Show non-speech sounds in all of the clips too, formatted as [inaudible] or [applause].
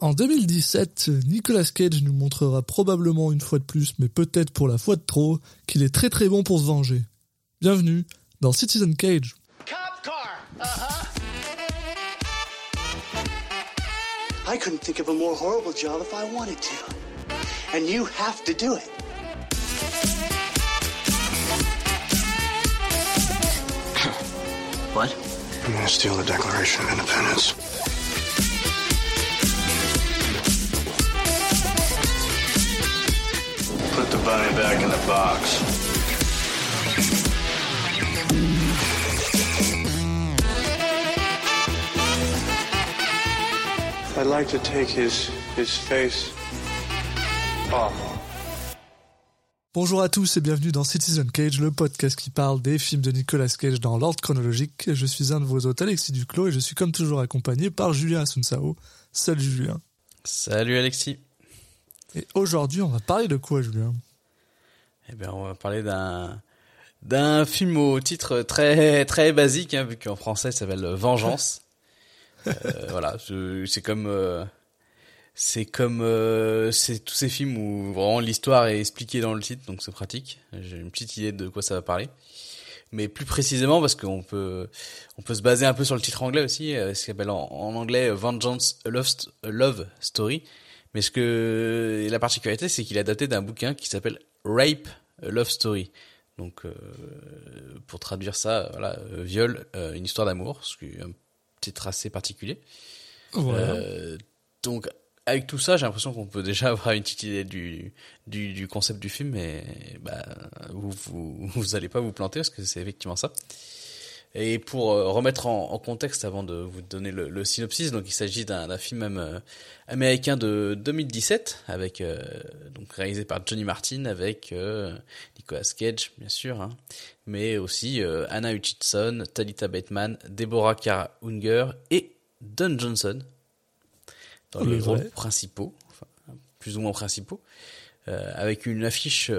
En 2017, Nicolas Cage nous montrera probablement une fois de plus, mais peut-être pour la fois de trop, qu'il est très très bon pour se venger. Bienvenue dans Citizen Cage. Cop car. Uh-huh. I couldn't think of a more horrible job if I wanted to. And you have to do it. What? I'm gonna steal the Declaration of Independence? Bunny back in the box. I'd like to take his his face off. Bonjour à tous et bienvenue dans Citizen Cage, le podcast qui parle des films de Nicolas Cage dans l'ordre chronologique. Je suis un de vos hôtes, Alexis Duclos, et je suis comme toujours accompagné par Julien Asunsao. Salut Julien. Salut Alexis. Et aujourd'hui, on va parler de quoi, Julien? Eh bien, on va parler d'un d'un film au titre très très basique, hein, vu qu'en français, ça s'appelle Vengeance. [laughs] euh, voilà, c'est comme euh, c'est comme euh, c'est tous ces films où vraiment l'histoire est expliquée dans le titre, donc c'est pratique. J'ai une petite idée de quoi ça va parler. Mais plus précisément, parce qu'on peut on peut se baser un peu sur le titre anglais aussi, euh, ce qu'on appelle en, anglais Vengeance Love, Love Story. Mais ce que la particularité, c'est qu'il est adapté d'un bouquin qui s'appelle Rape a Love Story. Donc, euh, pour traduire ça, voilà, euh, viol, euh, une histoire d'amour, ce qui est un titre assez particulier. Voilà. Euh, donc, avec tout ça, j'ai l'impression qu'on peut déjà [laughs] avoir une petite idée du, du, du concept du film, mais bah, vous, vous, vous allez pas vous planter parce que c'est effectivement ça. Et pour euh, remettre en, en contexte avant de vous donner le, le synopsis, donc il s'agit d'un film euh, américain de 2017 avec euh, donc réalisé par Johnny Martin avec euh, Nicolas Cage bien sûr, hein, mais aussi Anna Hutchinson, Talita Bateman, Deborah Kara Unger et Don Johnson dans Le les rôles principaux, enfin, plus ou moins principaux, avec une affiche,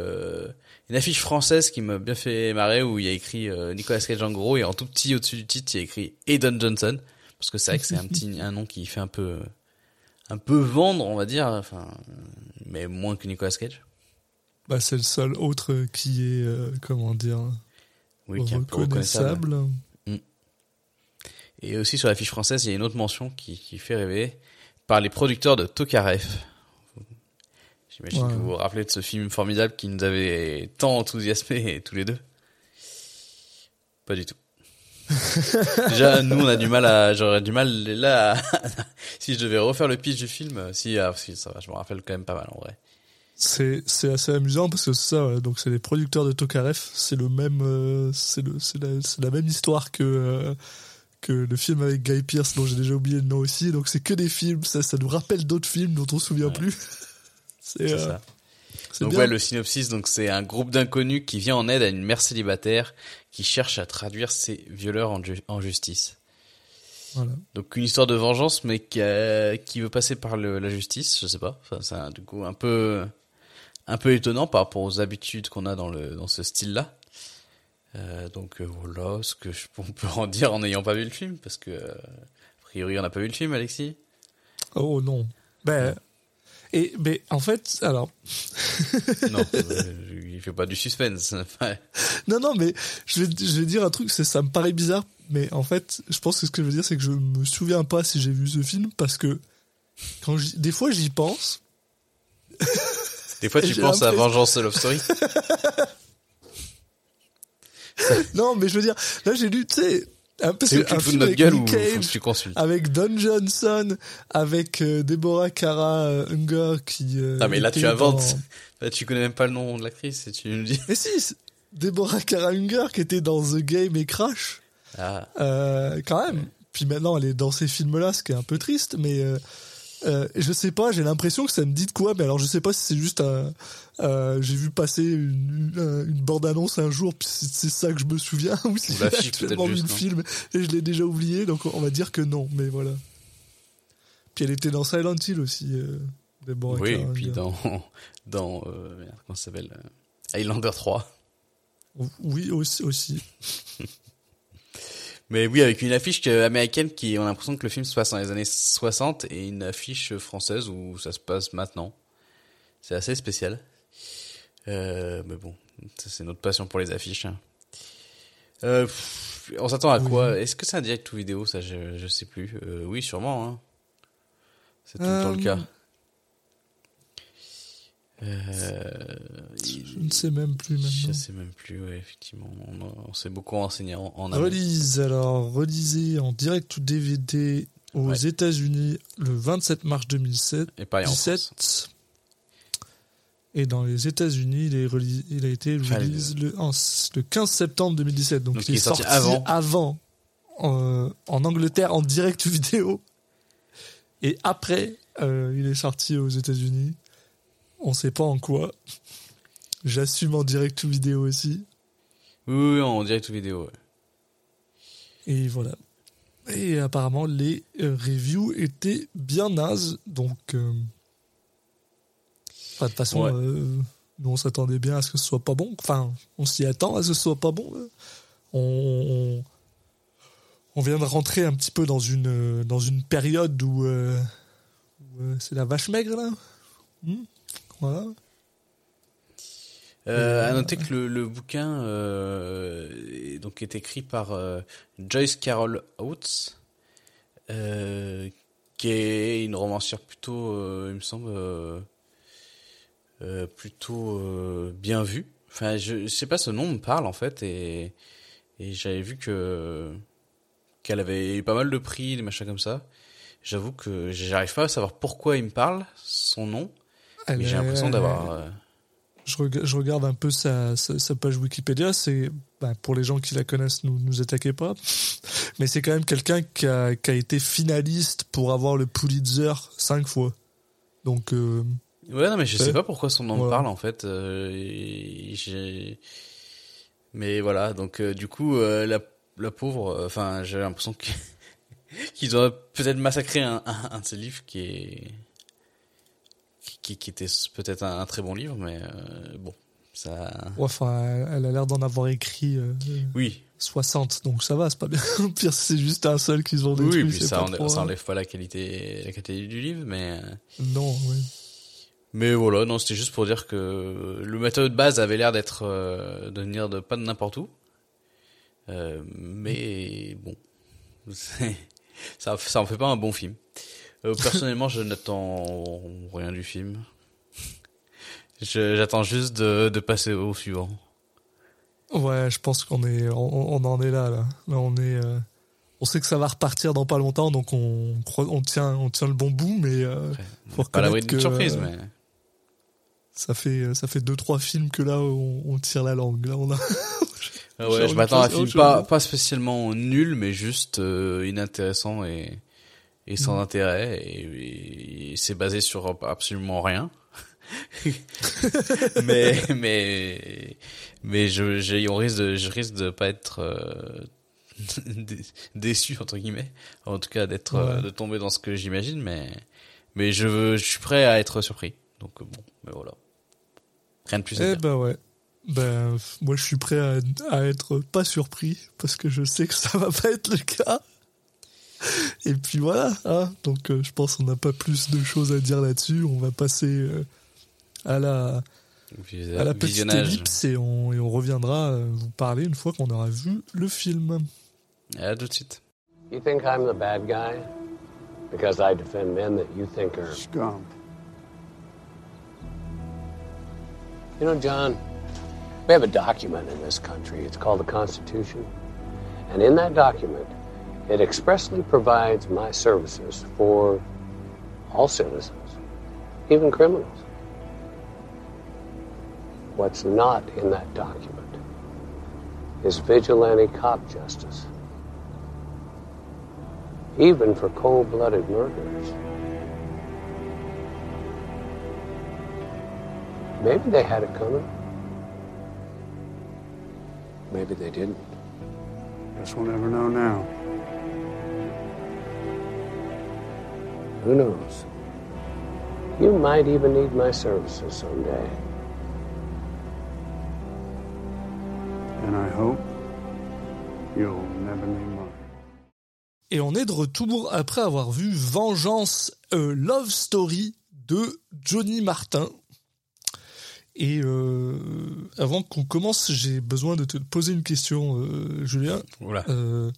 une affiche française qui m'a bien fait marrer où il y a écrit euh, Nicolas Cage en gros et en tout petit au-dessus du titre il y a écrit Don Johnson parce que c'est vrai que c'est un petit [laughs] un nom qui fait un peu un peu vendre on va dire, enfin mais moins que Nicolas Cage. Bah, c'est le seul autre qui est, euh, comment dire, Oui, qui est un peu reconnaissable. reconnaissable. Et aussi sur la fiche française, il y a une autre mention qui, qui fait rêver par les producteurs de Tokarev. J'imagine Ouais. que vous vous rappelez de ce film formidable qui nous avait tant enthousiasmés [laughs] tous les deux? Pas du tout. [laughs] Déjà, nous, on a du mal à, j'aurais du mal là, à- [laughs] si je devais refaire le pitch du film, euh, si, ah, si, ça va, je me rappelle quand même pas mal en vrai. C'est c'est assez amusant parce que c'est ça, ouais, donc c'est les producteurs de Tokarev, c'est le même, euh, c'est le c'est la, même histoire que euh, que le film avec Guy Pearce dont j'ai déjà oublié le nom aussi, donc c'est que des films, ça ça nous rappelle d'autres films dont on se souvient Ouais. plus. C'est euh, ça. Donc bien. ouais, le synopsis, donc c'est un groupe d'inconnus qui vient en aide à une mère célibataire qui cherche à traduire ses violeurs en, ju- en justice. Voilà. Donc une histoire de vengeance, mais qui, a- qui veut passer par le- la justice, je sais pas. Enfin, c'est un- du coup un peu un peu étonnant par rapport aux habitudes qu'on a dans le dans ce style-là. Euh, donc euh, voilà ce que je, on peut en dire en n'ayant pas vu le film, parce que euh, a priori on n'a pas vu le film, Alexis. Oh non. Ben et mais en fait, alors Non, [laughs] il fait pas du suspense. Ouais. non non mais je vais je vais dire un truc, ça me paraît bizarre, mais en fait, je pense que ce que je veux dire c'est que je me souviens pas si j'ai vu ce film parce que quand des fois j'y pense Des fois, tu penses à Vengeance Love Story. [laughs] Non, mais je veux dire, là j'ai lu, tu sais, un, parce C'est un film avec gueule Nick ou Cage, tu consultes avec Don Johnson, avec euh, Deborah Kara euh, Unger qui. euh, Ah mais là tu inventes. dans- Là, tu connais même pas le nom de l'actrice et tu nous dis. Mais si, Deborah Kara Unger qui était dans The Game et Crash, Ah. euh, quand même. Puis maintenant elle est dans ces films-là, ce qui est un peu triste, mais. Je sais pas, j'ai l'impression que ça me dit de quoi, mais alors je sais pas si c'est juste un. Euh, j'ai vu passer une, une, une bande-annonce un jour, puis c'est ça que je me souviens, [laughs] ou si j'ai actuellement vu le film et je l'ai déjà oublié, donc on va dire que non, mais voilà. Puis elle était dans Silent Hill aussi, euh, oui, et puis dans [laughs] dans euh, merde, comment ça s'appelle Highlander 3. Oui, aussi. aussi. [laughs] Mais oui, avec une affiche américaine qui, on a l'impression que le film se passe dans les années 60 et une affiche française où ça se passe maintenant. C'est assez spécial. Euh, mais bon, c'est notre passion pour les affiches. hein. Euh, pff, on s'attend à quoi? Est-ce que c'est un direct ou vidéo? Ça, je, je sais plus. Euh, oui, sûrement. Hein. C'est tout le temps le cas. Je ne sais même plus je maintenant. sais même plus, ouais, effectivement. On, on s'est beaucoup renseigné en, en alors, relisez en direct ou DVD aux Ouais. États-Unis le 27 mars 2007. Et pareil en France. 17. Et dans les États-Unis, il, est reli- il a été release le, en- le 15 septembre 2017. Donc, Donc, il est sorti, avant. avant, en Angleterre en direct [laughs] vidéo. Et après, euh, il est sorti aux États-Unis. On sait pas en quoi. J'assume en direct ou vidéo aussi. Oui, oui, oui, en direct ou vidéo. ouais. Et voilà. Et apparemment, les euh, reviews étaient bien nazes. Donc, euh, enfin, de toute façon, Ouais. euh, nous, on s'attendait bien à ce que ce soit pas bon. Enfin, on s'y attend à ce que ce soit pas bon. là. On, on, on vient de rentrer un petit peu dans une, dans une période où, euh, où, euh, c'est la vache maigre, là. Hmm voilà. Euh, à noter que le, le bouquin euh, est, donc est écrit par euh, Joyce Carol Oates, euh, qui est une romancière plutôt, euh, il me semble, euh, plutôt euh, bien vue. Enfin, je, je sais pas, ce nom me parle en fait, et, et j'avais vu que qu'elle avait eu pas mal de prix, des machins comme ça. J'avoue que j'arrive pas à savoir pourquoi il me parle, son nom, Elle mais j'ai l'impression d'avoir... euh, je, reg- je regarde un peu sa, sa, sa page Wikipédia. C'est ben, pour les gens qui la connaissent, nous nous attaquez pas. [laughs] Mais c'est quand même quelqu'un qui a, qui a été finaliste pour avoir le Pulitzer cinq fois. Donc euh, Ouais, non, mais je sais pas pourquoi son nom me Ouais. parle en fait. euh, Mais voilà, donc euh, du coup, euh, la, la pauvre, euh, enfin, j'ai l'impression que- [laughs] qu'ils auraient peut-être massacré un, un, un de ses livres qui est qui, qui était peut-être un, un très bon livre, mais euh, bon, ça. ouais, enfin, elle a l'air d'en avoir écrit euh, Oui, 60, donc ça va, c'est pas bien. [laughs] Pire, c'est juste un seul qu'ils ont détruit. oui, puis ça, enlève, hein. enlève pas la qualité, la qualité du livre, mais. Non, oui. Mais voilà, non, c'était juste pour dire que le matériau de base avait l'air d'être euh, de venir de pas de n'importe où. Euh, mais bon, [laughs] ça ça en fait pas un bon film. Euh, personnellement, je n'attends rien du film. J'attends juste de, de passer au suivant. Ouais, je pense qu'on est, on, on en est là, là. Là, on est, euh, on sait que ça va repartir dans pas longtemps, donc on, on tient, on tient le bon bout, mais euh, faut Pas d'une que surprise, mais ça fait, ça fait deux trois films que là on, on tire la langue. Là, on a. Ah [laughs] ouais, je m'attends à un film pas pas spécialement nul, mais juste euh, inintéressant et et sans Mm. intérêt et, et c'est basé sur absolument rien. [laughs] mais mais mais je j'ai on risque de je risque de pas être euh, [laughs] dé- déçu entre guillemets en tout cas d'être euh, de tomber dans ce que j'imagine mais mais je veux je suis prêt à être surpris donc euh, bon mais voilà rien de plus à Eh ben ouais. Ben, moi je suis prêt à, à être pas surpris parce que je sais que ça va pas être le cas. Et puis voilà, hein. donc euh, je pense qu'on n'a pas plus de choses à dire là-dessus. On va passer euh, à la, à la petite visionnage ellipse et on, et on reviendra euh, vous parler une fois qu'on aura vu le film. à tout de suite You think I'm the bad guy? Because I defend men that you think are. Scum. You know, John, we have a document in this country. It's called the Constitution. And in that document, it expressly provides my services for all citizens, even criminals. What's not in that document is vigilante cop justice, even for cold blooded murderers. Maybe they had it coming. Maybe they didn't. Guess we'll never know now. Who knows? You might even need my services someday. And I hope you'll never need mine. Et on est de retour après avoir vu Vengeance, a Love Story de Johnny Martin. Et euh, avant qu'on commence, j'ai besoin de te poser une question, euh, Julien. Voilà. Euh,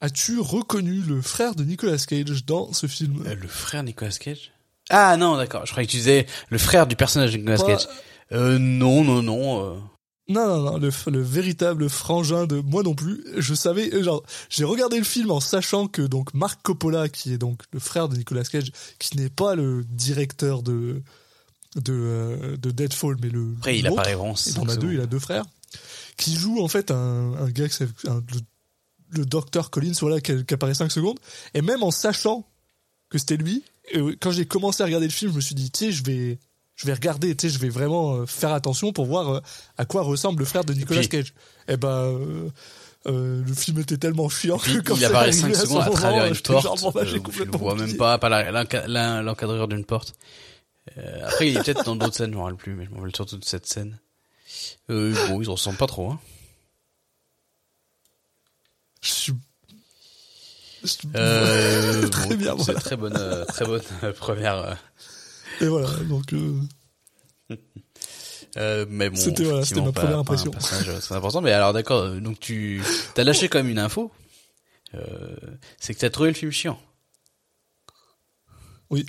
As-tu reconnu le frère de Nicolas Cage dans ce film le frère Nicolas Cage? Ah non, d'accord. Je croyais que tu disais le frère du personnage de Nicolas Cage. Non, non, non. Non, non, non, le, le véritable frangin de moi non plus. Je savais, genre, j'ai regardé le film en sachant que donc Marc Coppola, qui est donc le frère de Nicolas Cage, qui n'est pas le directeur de de, euh, de Deadfall, mais le Après, il apparaît vraiment Et cinq on a deux, secondes. il a deux frères, qui joue en fait un, un gars, un- le, le docteur Collins, voilà, qui, qui apparaît 5 secondes, et même en sachant que c'était lui, euh, quand j'ai commencé à regarder le film, je me suis dit, tu sais, je vais, je vais regarder, tu sais, je vais vraiment euh, faire attention pour voir à quoi ressemble le frère de Nicolas puis- Cage. Et ben, euh, euh, le film était tellement chiant que quand il apparaît arrivé 5 à ce secondes à moment, travers une j'étais porte. genre, bon, bah, euh, je le vois même pas, pas la- l'enca- l'en- l'encadreur d'une porte. Euh, après, il est peut-être dans d'autres scènes, je m'en rappelle plus, mais je m'en rappelle surtout de cette scène. Euh, bon, ils se ressemblent pas trop, hein. Je suis- Euh, [laughs] Très bon, bien, c'est voilà. très bonne, euh, très bonne euh, première. euh, Et voilà, donc. euh, [laughs] Euh, mais bon, C'était- voilà, ma pas- première impression. Très important. Mais alors, d'accord. Donc tu t'as lâché quand même une info. Euh, c'est que t'as trouvé le film chiant. Oui.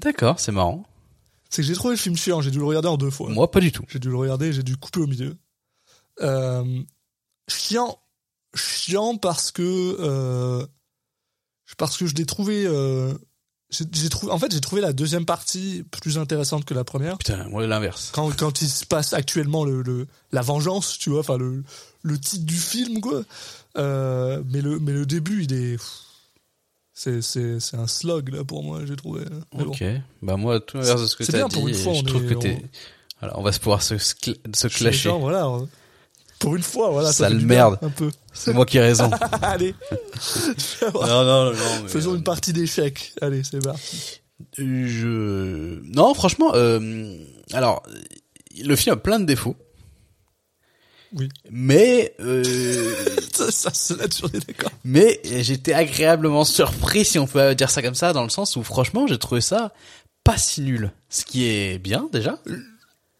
D'accord, c'est marrant. C'est que j'ai trouvé le film chiant, j'ai dû le regarder en deux fois. Moi, pas du tout. J'ai dû le regarder, j'ai dû couper au milieu. Euh, chiant, chiant parce que euh, parce que je l'ai trouvé. Euh, j'ai trouvé. En fait, j'ai trouvé la deuxième partie plus intéressante que la première. Putain, moi l'inverse. Quand quand il se passe actuellement le, le la vengeance, tu vois, enfin le le titre du film quoi. Euh, mais le mais le début, il est c'est c'est c'est un slog là pour moi, j'ai trouvé. Bon. Ok. Bah moi, tout l'inverse de ce que t'as bien, dit. pour une fois, je on trouve est- que t'es. on- Voilà, on va se pouvoir se, se clasher. voilà. Pour une fois, voilà. ça bien, merde. Un peu. C'est moi qui ai raison. [laughs] Allez. [laughs] non, non, non. mais, Faisons euh, une partie d'échecs. Allez, c'est parti. Je non, franchement, euh, alors le film a plein de défauts, Oui. mais euh, [laughs] Ça, ça, ça, là-dessus, on est d'accord. mais j'étais agréablement surpris, si on peut dire ça comme ça, dans le sens où franchement, j'ai trouvé ça pas si nul, ce qui est bien déjà.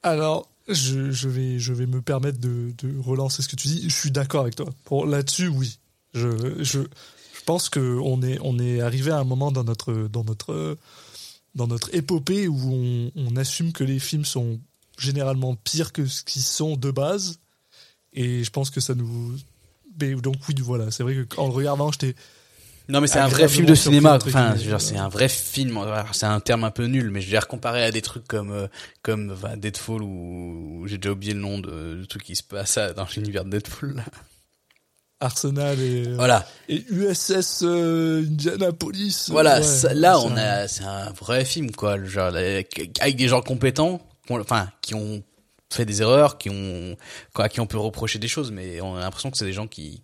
Alors, je, je vais, je vais me permettre de, de relancer ce que tu dis. Je suis d'accord avec toi. Pour là-dessus, oui. Je, je, je pense que on est, on est arrivé à un moment dans notre, dans notre, dans notre épopée où on, on assume que les films sont généralement pires que ce qu'ils sont de base. Et je pense que ça nous. Mais donc oui, voilà. C'est vrai que en le regardant, j'étais Non, mais c'est un vrai film de cinéma. Enfin, c'est un vrai film. C'est un terme un peu nul, mais je veux dire comparé à des trucs comme euh, comme enfin, Deadfall ou j'ai déjà oublié le nom de, du truc qui se passe dans l'univers de Deadfall. Là. Arsenal et, euh, Voilà. et USS euh, Indianapolis. Voilà, Ouais, ça- là on a c'est un vrai film quoi, le genre avec des gens compétents, enfin qui ont fait des erreurs, qui ont à qui on peut reprocher des choses, mais on a l'impression que c'est des gens qui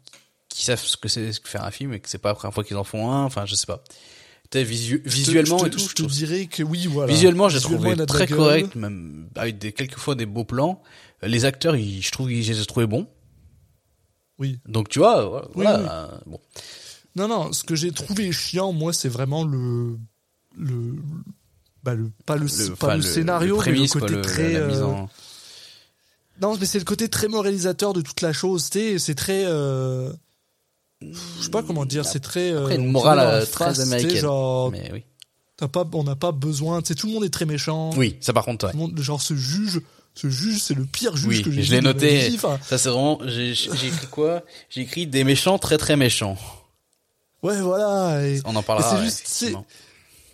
qui savent ce que c'est que faire un film et que c'est pas la première fois qu'ils en font un, enfin je sais pas. Visu- Je te- visuellement je te, et tout, je je te trouve- dirais que oui, voilà. visuellement j'ai trouvé très correct, même avec des quelquefois des beaux plans. Les acteurs, ils, je trouve je les ai trouvés bons. Oui. Donc tu vois, voilà, Oui, voilà, oui. euh, bon. Non, non, ce que j'ai trouvé chiant, moi, c'est vraiment le. le bah le pas le, Le, pas le, scénario mais prémisse, le côté le- très la mise euh, non mais c'est le côté très moralisateur de toute la chose c'est très euh, je sais pas comment dire c'est très euh, Après, une morale, euh, très américaine. genre mais oui. t'as pas on n'a pas besoin tout le monde est très méchant Oui, ça par contre ouais. tout le monde genre ce juge ce juge c'est le pire juge Oui, que j'ai je l'ai noté. vie. Ça c'est vraiment. J'ai écrit quoi? J'ai écrit des méchants très très méchants. ouais voilà et, On en parlera. c'est ouais.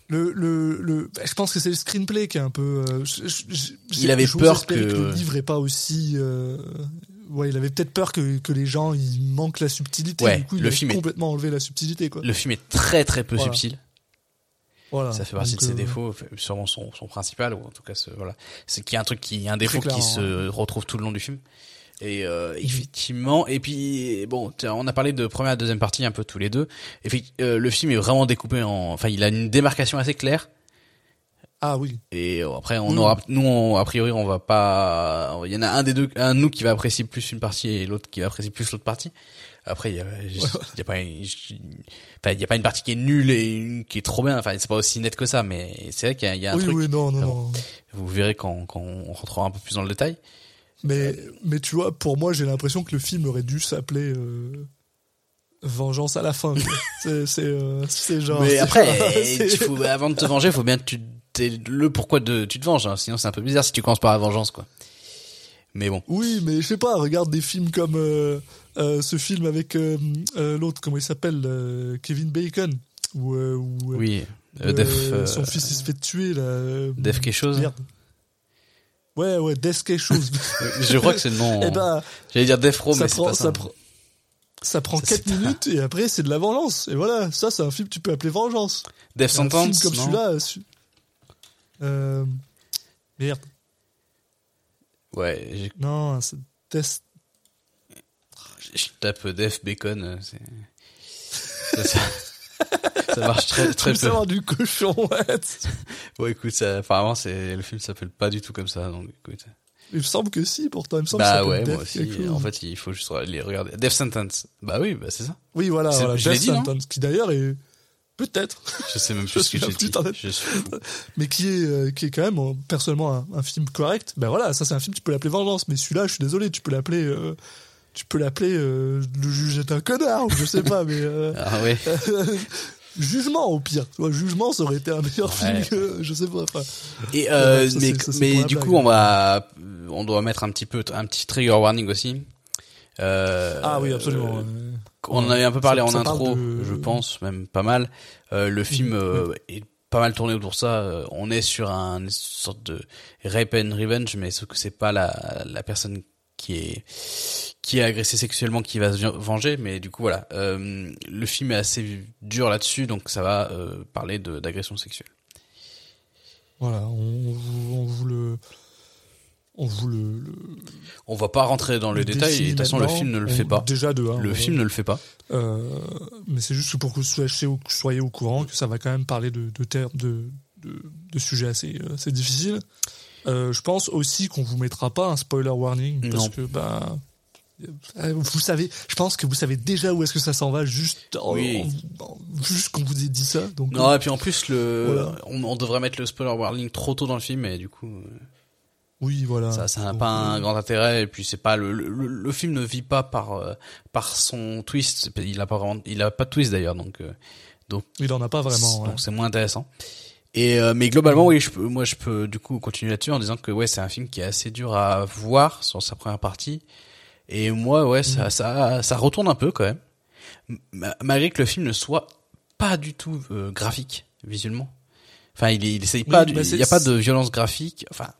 Le le le je pense que c'est le screenplay qui est un peu euh, je- je- je- Il avait peur que- le livre est pas aussi euh, ouais il avait peut-être peur que que les gens ils manquent la subtilité Ouais, du coup il le a film est- complètement enlevé la subtilité quoi Le film est très très peu Voilà. subtil. voilà Ça fait partie Donc, de ses euh, défauts, sûrement son, son principal ou en tout cas ce, voilà. C'est qu'il y a un truc qui, un défaut qui se retrouve tout le long du film. Et euh, effectivement, et puis bon, on a parlé de première et deuxième partie un peu tous les deux. Et puis euh, le film est vraiment découpé en, enfin, il a une démarcation assez claire. ah oui Et euh, après, on Oui. aura, nous, on- a priori, on va pas. Il y en a un des deux, un de nous qui va apprécier plus une partie et l'autre qui va apprécier plus l'autre partie. Après, il y a, il y a pas, une, enfin, il y a pas une partie qui est nulle et une qui est trop bien. Enfin, c'est pas aussi net que ça, mais c'est vrai qu'il y a, il y a un oui, truc. oui, non, non, Ah non. Vous verrez quand, quand on rentrera un peu plus dans le détail. Mais, mais tu vois, pour moi, j'ai l'impression que le film aurait dû s'appeler euh, Vengeance à la fin. [laughs] c'est, c'est, euh, genre. mais après, [laughs] faut, avant de te venger, il faut bien que tu le pourquoi de tu te venges. hein. Sinon, c'est un peu bizarre si tu commences par la vengeance, quoi. Mais bon. Oui, mais je sais pas, regarde des films comme euh, euh, ce film avec l'autre, comment il s'appelle Kevin Bacon. Euh, Oui. Euh, euh, Def, euh, son fils il se fait tuer là. Def quelque chose. Merde. Ouais, ouais, Death quelque chose. [laughs] Je crois que c'est le nom. Eh ben, J'allais dire Defro, ça mais c'est pas ça. ça prend, ça prend Ça, c'est 4 pas- minutes et après c'est de la vengeance. Et voilà, ça c'est un film que tu peux appeler vengeance. Death Sentence, comme celui-là. euh, Euh, merde. Ouais, j'ai- Non, c'est Death. je tape Def Bacon, euh, c'est... [laughs] ça, ça, marche très, [laughs] très peu. savoir du cochon, ouais. [laughs] Ouais, écoute, ça, apparemment, c'est, le film s'appelle pas du tout comme ça, donc écoute. Il me semble que si, pourtant, il me semble Bah que ça ouais, moi aussi. En fait, il faut juste les regarder. Death Sentence. Bah oui, bah c'est ça. Oui, voilà, voilà je Death dit, Sentence, qui d'ailleurs est peut-être, Je sais même plus [laughs] ce que j'ai dit. Je suis mais qui est, euh, qui est quand même, euh, personnellement, un, un film correct. Ben voilà, ça c'est un film, tu peux l'appeler Vengeance, mais celui-là, je suis désolé, tu peux l'appeler, euh, tu peux l'appeler, euh, le juge est un connard, ou je sais pas, mais, euh, [laughs] Ah ouais. [laughs] Jugement au pire. Tu vois, Jugement, ça aurait été un meilleur Ouais. film que, je sais pas, enfin. Et euh, ça, mais ça, mais du coup, on va, on doit mettre un petit peu, un petit trigger warning aussi. Ah oui, absolument. On en avait un peu parlé Ça- en parle intro, de- je pense, même pas mal. Le film euh, est pas mal tourné autour de ça. On est sur un une sorte de rape and revenge, mais sauf que c'est pas la, la personne qui est qui est agressée sexuellement qui va se venger, mais du coup voilà, euh, le film est assez dur là-dessus, donc ça va euh, parler d'agression sexuelle. Voilà, on, vous- on vous le, on vous le, le On va pas rentrer dans le, détail, et de toute façon le film ne le fait pas. Déjà de un, Le film ne le fait pas. Euh, mais c'est juste pour que vous soyez au, courant que ça va quand même parler de, de de, de, de sujets assez, euh, assez difficiles. Euh, je pense aussi qu'on vous mettra pas un spoiler warning parce que ben euh, vous savez, je pense que vous savez déjà où est-ce que ça s'en va juste en- Oui. en- juste qu'on vous ait dit ça. Donc Non, et puis en plus le, Voilà. on, on devrait mettre le spoiler warning trop tôt dans le film, et du coup. euh, oui, voilà. Ça, ça n'a pas un grand intérêt et puis c'est pas le, le, le film ne vit pas par euh, par son twist. Il a pas vraiment, il a pas de twist d'ailleurs donc euh, donc Il en a pas vraiment. ouais. donc c'est moins intéressant. Et euh, mais globalement oui, je peux, moi je peux du coup continuer là-dessus en disant que ouais c'est un film qui est assez dur à voir sur sa première partie. Et moi ouais ça Mm. ça ça retourne un peu quand même, Ma- malgré que le film ne soit pas du tout euh, graphique visuellement. Enfin il, essaye pas, Oui, bah, il c'est- y a pas de violence graphique. Enfin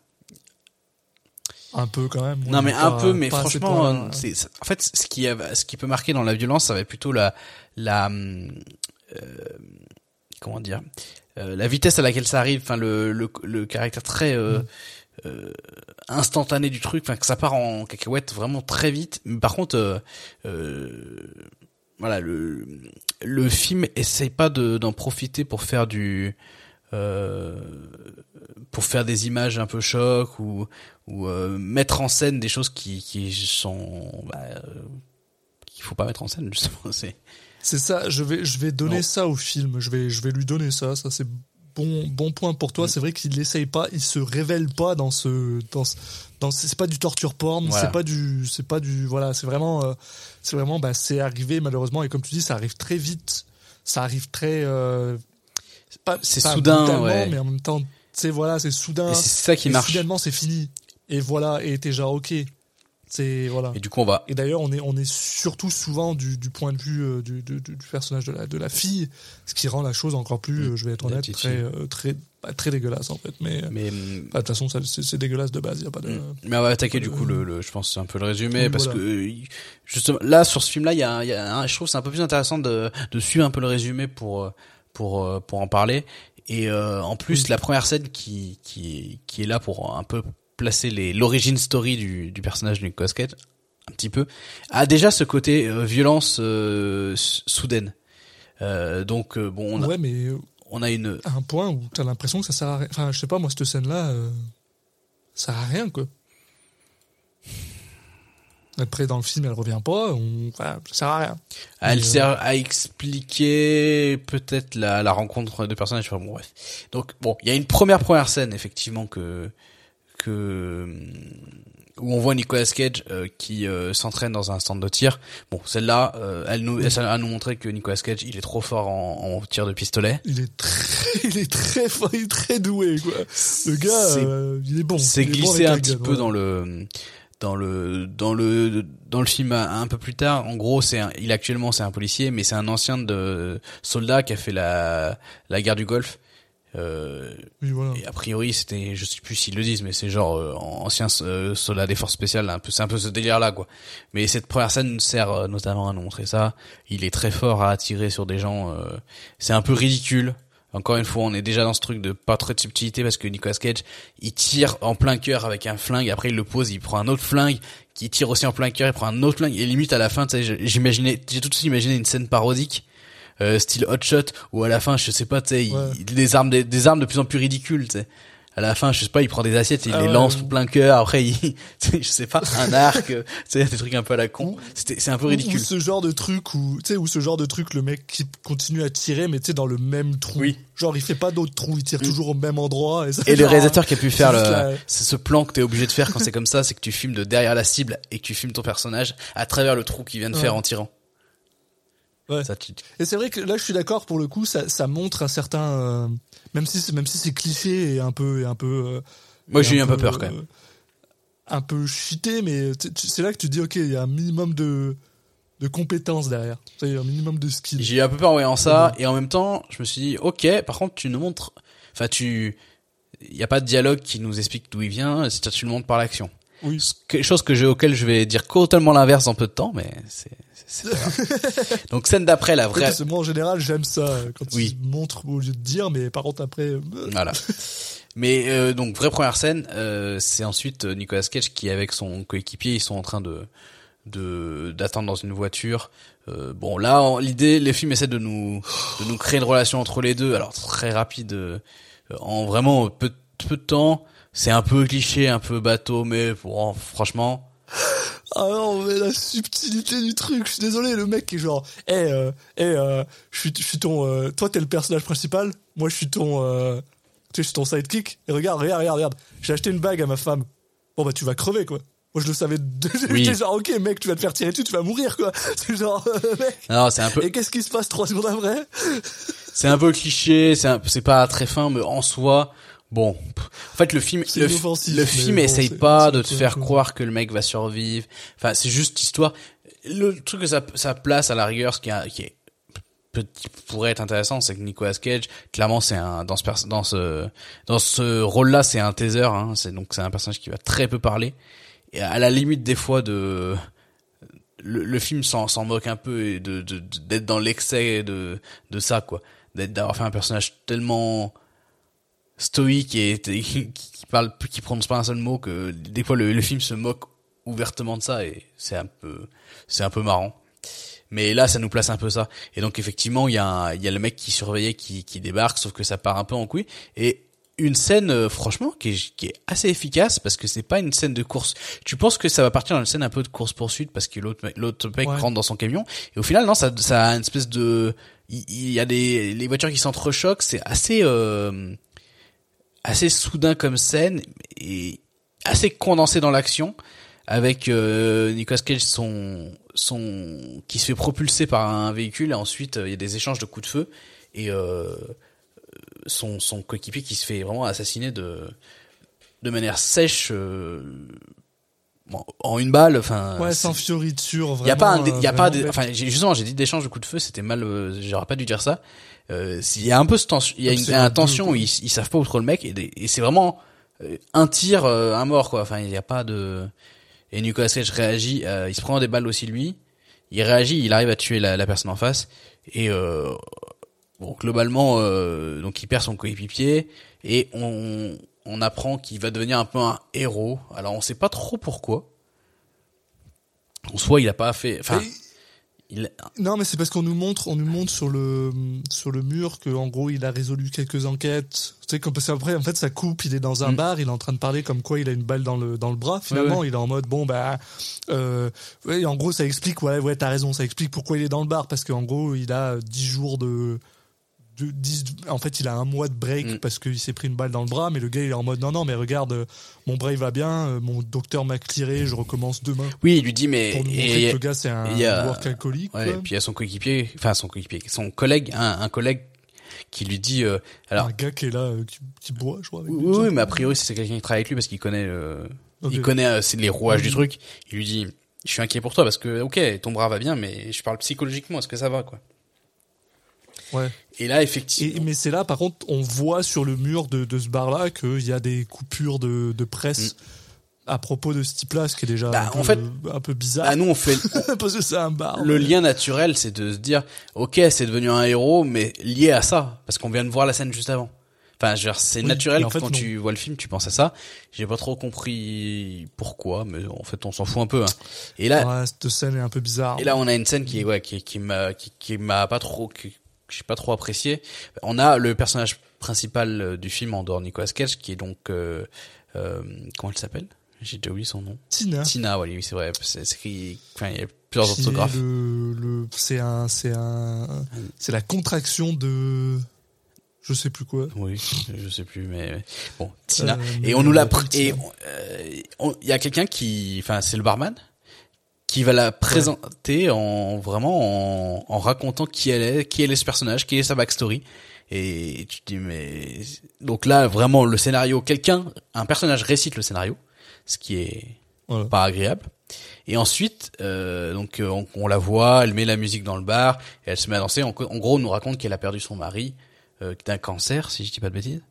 Un peu quand même. non mais pas- un peu, mais franchement, euh, c'est en fait ce qui ce qui peut marquer dans la violence, ça va être plutôt la la euh, comment dire la vitesse à laquelle ça arrive, enfin le le, le caractère très euh, euh, instantané du truc, enfin que ça part en cacahuète vraiment très vite. Mais par contre, euh, euh, voilà le le film essaye pas de d'en profiter pour faire du euh, pour faire des images un peu choc ou ou euh, mettre en scène des choses qui qui sont bah, euh, qu'il faut pas mettre en scène justement [laughs] c'est C'est ça, je vais, je vais donner Non. ça au film, je vais, je vais lui donner ça, ça c'est bon, bon point pour Mm. toi. C'est vrai qu'il l'essaye pas, il se révèle pas dans ce, dans, ce- dans ce- c'est pas du torture porn, Voilà. c'est pas du, c'est pas du, voilà, c'est vraiment, euh, c'est vraiment, bah, c'est arrivé malheureusement et comme tu dis, ça arrive très vite, ça arrive très, euh, pas, C'est soudain, ouais. mais en même temps, c'est voilà, c'est soudain. et c'est ça qui marche Soudainement, c'est fini. Et voilà, et t'es genre ok, c'est voilà. et du coup on va Et d'ailleurs, on est, on est surtout souvent du, du point de vue euh, du, du, du personnage de la, de la fille, ce qui rend la chose encore plus, Mm. euh, je vais être honnête, très, euh, très, dégueulasse en fait. Mais mais de toute façon, c'est dégueulasse de base, y a pas de. mais on va attaquer du coup le, le je pense c'est un peu le résumé oui, parce voilà. que justement là sur ce film là il y a, il y a un, je trouve que c'est un peu plus intéressant de de suivre un peu le résumé pour pour pour en parler et en plus Oui. la première scène qui qui qui est là pour un peu placer les l'origine story du du personnage de Nicolas Cage un petit peu a déjà ce côté euh, violence euh, soudaine euh, donc euh, bon on a, Ouais, mais euh, on a une à un point où t'as l'impression que ça sert à rien. Enfin, je sais pas, moi, cette scène-là, euh, ça sert à rien, quoi. Après, dans le film, elle revient pas. On, voilà, ça sert à rien. Elle Mais, euh, sert à expliquer peut-être la, la rencontre de personnages. Enfin, bon, bref. Donc bon, il y a une première première scène effectivement que que où on voit Nicolas Cage euh, qui euh, s'entraîne dans un stand de tir. Bon, celle-là, euh, elle nous elle a nous montrer que Nicolas Cage il est trop fort en, en tir de pistolet. Il est très, [laughs] il est très, fort, il est très doué, quoi. Le gars, il est bon. C'est bon glissé un petit peu ouais. dans le dans le dans le dans le film un, peu plus tard. En gros, c'est il actuellement c'est un policier, mais c'est un ancien de soldat qui a fait la la guerre du Golfe. Euh, Oui, voilà. et a priori, c'était, je sais plus s'ils le disent, mais c'est genre euh, ancien euh, soldat des forces spéciales, un peu, c'est un peu ce délire-là, quoi. Mais cette première scène sert euh, notamment à nous montrer ça. Il est très fort à attirer sur des gens. euh, c'est un peu ridicule. Encore une fois, on est déjà dans ce truc de pas trop de subtilité parce que Nicolas Cage, il tire en plein cœur avec un flingue, après il le pose, il prend un autre flingue, qui tire aussi en plein cœur, il prend un autre flingue, et limite à la fin, tu sais, j'imaginais, j'ai tout de suite imaginé une scène parodique, euh, style Hot Shot, où à la fin, je sais pas, tu sais, Ouais. des armes, des, des armes de plus en plus ridicules, tu sais. À la fin, je sais pas, il prend des assiettes, et il Ah les ouais, lance plein cœur, après il, [laughs] je sais pas, un arc, euh, tu sais, des trucs un peu à la con. C'était, c'est un peu ridicule. Ou ce genre de truc où, tu sais, ou ce genre de truc, le mec qui continue à tirer, mais tu sais, dans le même trou. Oui. Genre, il fait pas d'autres trous, il tire toujours au même endroit. Et, ça, Et le réalisateur qui a pu faire le, juste la- c'est ce plan que t'es obligé de faire quand c'est comme ça, c'est que tu filmes de derrière la cible et que tu filmes ton personnage à travers le trou qu'il vient de Ouais. faire en tirant. Ouais. Ça, tu- Et c'est vrai que là, je suis d'accord pour le coup, ça, ça montre un certain, euh, même si c'est, même si c'est cliché et un peu, et un peu. euh, Moi, j'ai eu un peu peur, quand euh, même. Un peu cheaté, mais c'est là que tu dis, ok, il y a un minimum de, de compétences derrière. Tu sais, un minimum de skills. J'ai eu un peu peur en voyant ça, et en même temps, je me suis dit, ok, par contre, tu nous montres, enfin, tu, il y a pas de dialogue qui nous explique d'où il vient, c'est tu le montres par l'action. Oui. Quelque chose que je, auquel je vais dire totalement l'inverse dans peu de temps, mais c'est. [laughs] Donc, scène d'après, la vraie, moi, en général, j'aime ça euh, quand Oui. ils montrent au lieu de dire, mais par contre, après. euh, Voilà. Mais euh, donc vraie première scène, euh, c'est ensuite euh, Nicolas Cage qui avec son coéquipier, ils sont en train de de d'attendre dans une voiture. Euh, bon là, l'idée, les films essaient de nous de nous créer une relation entre les deux. Alors très rapide, euh, en vraiment peu peu de temps. C'est un peu cliché, un peu bateau, mais bon, franchement, Ah non, mais la subtilité du truc. Je suis désolé, le mec est genre, eh, euh, eh, euh, je suis, je suis ton, euh, toi t'es le personnage principal, moi je suis ton, euh, tu sais, je suis ton sidekick. Et regarde, regarde, regarde, regarde. J'ai acheté une bague à ma femme. Bon bah tu vas crever quoi. Moi je le savais. [laughs] Oui. J'étais genre ok mec, tu vas te faire tirer dessus, tu vas mourir quoi. [laughs] C'est genre mec. non, c'est un peu Et qu'est-ce qui se passe trois secondes après? [laughs] C'est un peu cliché, c'est un- c'est pas très fin, mais en soi, bon. En fait, le film, le, film essaye pas de te faire croire que le mec va survivre. Enfin, c'est juste histoire. Le truc que ça, ça place à la rigueur, ce qui, a- qui est qui pourrait être intéressant, c'est que Nicolas Cage, clairement, c'est un dans ce dans ce dans ce rôle-là, c'est un taser. Hein, c'est donc c'est un personnage qui va très peu parler. Et à la limite des fois de le, le film s'en s'en moque un peu et de- d'être dans l'excès de de ça quoi d'être d'avoir fait un personnage tellement stoïque et [laughs] qui qui parle qui prononce pas un seul mot que des fois le, le film se moque ouvertement de ça et c'est un peu c'est un peu marrant mais là ça nous place un peu ça et donc effectivement il y a un- il y a le mec qui surveillait qui qui débarque sauf que ça part un peu en couille et une scène euh, franchement qui est, qui est assez efficace parce que c'est pas une scène de course. Tu penses que ça va partir dans une scène un peu de course poursuite parce que l'autre mec- l'autre mec Ouais. rentre dans son camion? Et au final non ça ça a une espèce de il, il y a des les voitures qui s'entrechoquent, c'est assez euh, assez soudain comme scène et assez condensé dans l'action avec euh, Nicolas Cage son son qui se fait propulser par un véhicule et ensuite euh, il y a des échanges de coups de feu et euh, son son coéquipier qui se fait vraiment assassiner de de manière sèche euh, bon, en une balle enfin Ouais, sans fioriture, vraiment. il y a pas euh, il y a pas des, bête. enfin justement j'ai dit d'échange de coups de feu c'était mal euh, j'aurais pas dû dire ça euh, s'il y a un peu ce tension il y a une, un tension où ils, ils savent pas où trop le mec et, et c'est vraiment euh, un tir euh, un mort quoi. Enfin il y a pas de et Nicolas Cage réagit euh, il se prend des balles aussi lui. Il réagit il arrive à tuer la, la personne en face et euh, bon globalement euh, donc il perd son coéquipier et on on apprend qu'il va devenir un peu un héros. Alors on sait pas trop pourquoi. En soi il a pas fait enfin Il, Non, mais c'est parce qu'on nous montre, on nous montre sur le sur le mur que en gros il a résolu quelques enquêtes. Tu sais, comme parce qu'après en fait ça coupe, il est dans un Mm. bar, il est en train de parler comme quoi il a une balle dans le dans le bras. Finalement, il est en mode bon bah, euh, ouais, en gros ça explique ouais ouais t'as raison, ça explique pourquoi il est dans le bar parce qu'en gros il a 10 jours de 10 en fait il a un mois de break Mm. parce qu'il s'est pris une balle dans le bras mais le gars il est en mode non non mais regarde euh, mon bras il va bien euh, mon docteur m'a clearé je recommence demain oui, il lui dit mais pour nous et- que le gars c'est un a- work alcoolique ouais, et puis il y a son coéquipier, enfin son coéquipier, son collègue, un, un collègue qui lui dit euh, alors un gars qui est là, euh, qui, qui boit, je crois. avec oui, oui, mais a priori c'est quelqu'un qui travaille avec lui parce qu'il connaît euh, il connaît c'est les rouages du Mhm. truc. Il lui dit je suis inquiet pour toi parce que ok ton bras va bien mais je parle psychologiquement est-ce que ça va quoi? Ouais. Et là Et, effectivement mais c'est là, par contre, on voit sur le mur de, de ce bar-là qu'il y a des coupures de, de presse à propos de ce type-là, ce qui est déjà Mm. Bah, un, peu, en fait- un peu bizarre. bah, nous on fait [laughs] parce que c'est un bar. le lien naturel, c'est de se dire, ok, c'est devenu un héros, mais lié à ça, parce qu'on vient de voir la scène juste avant. Enfin, je veux dire, c'est Oui, naturel en fait, quand non. tu vois le film, tu penses à ça. J'ai pas trop compris pourquoi, mais en fait, on s'en fout un peu. hein. Et là, Ouais, cette scène est un peu bizarre. et là, on a une scène qui ouais, qui, qui m'a, qui, qui m'a pas trop, que j'ai pas trop apprécié. On a le personnage principal euh, du film en dehors de Nicolas Cage, qui est donc, euh, euh, comment elle s'appelle? J'ai déjà oublié son nom. Tina. Tina, oui, oui, c'est vrai. C'est écrit, enfin, il y a plusieurs orthographes. le, le, c'est un, c'est un, c'est la contraction de, je sais plus quoi. Oui, je sais plus, mais bon, Tina. Euh, et on nous l'a et il y a quelqu'un qui, enfin, c'est le barman? Qui va la présenter en vraiment en, en racontant qui elle est, qui elle est ce personnage, qui est sa backstory. Et tu te dis mais donc là vraiment le scénario, quelqu'un, un personnage récite le scénario, ce qui est Voilà. pas agréable. Et ensuite, euh, donc euh, on, on la voit, elle met la musique dans le bar, et elle se met à danser. En, en gros, on nous raconte qu'elle a perdu son mari euh, d'un cancer, si je dis pas de bêtises.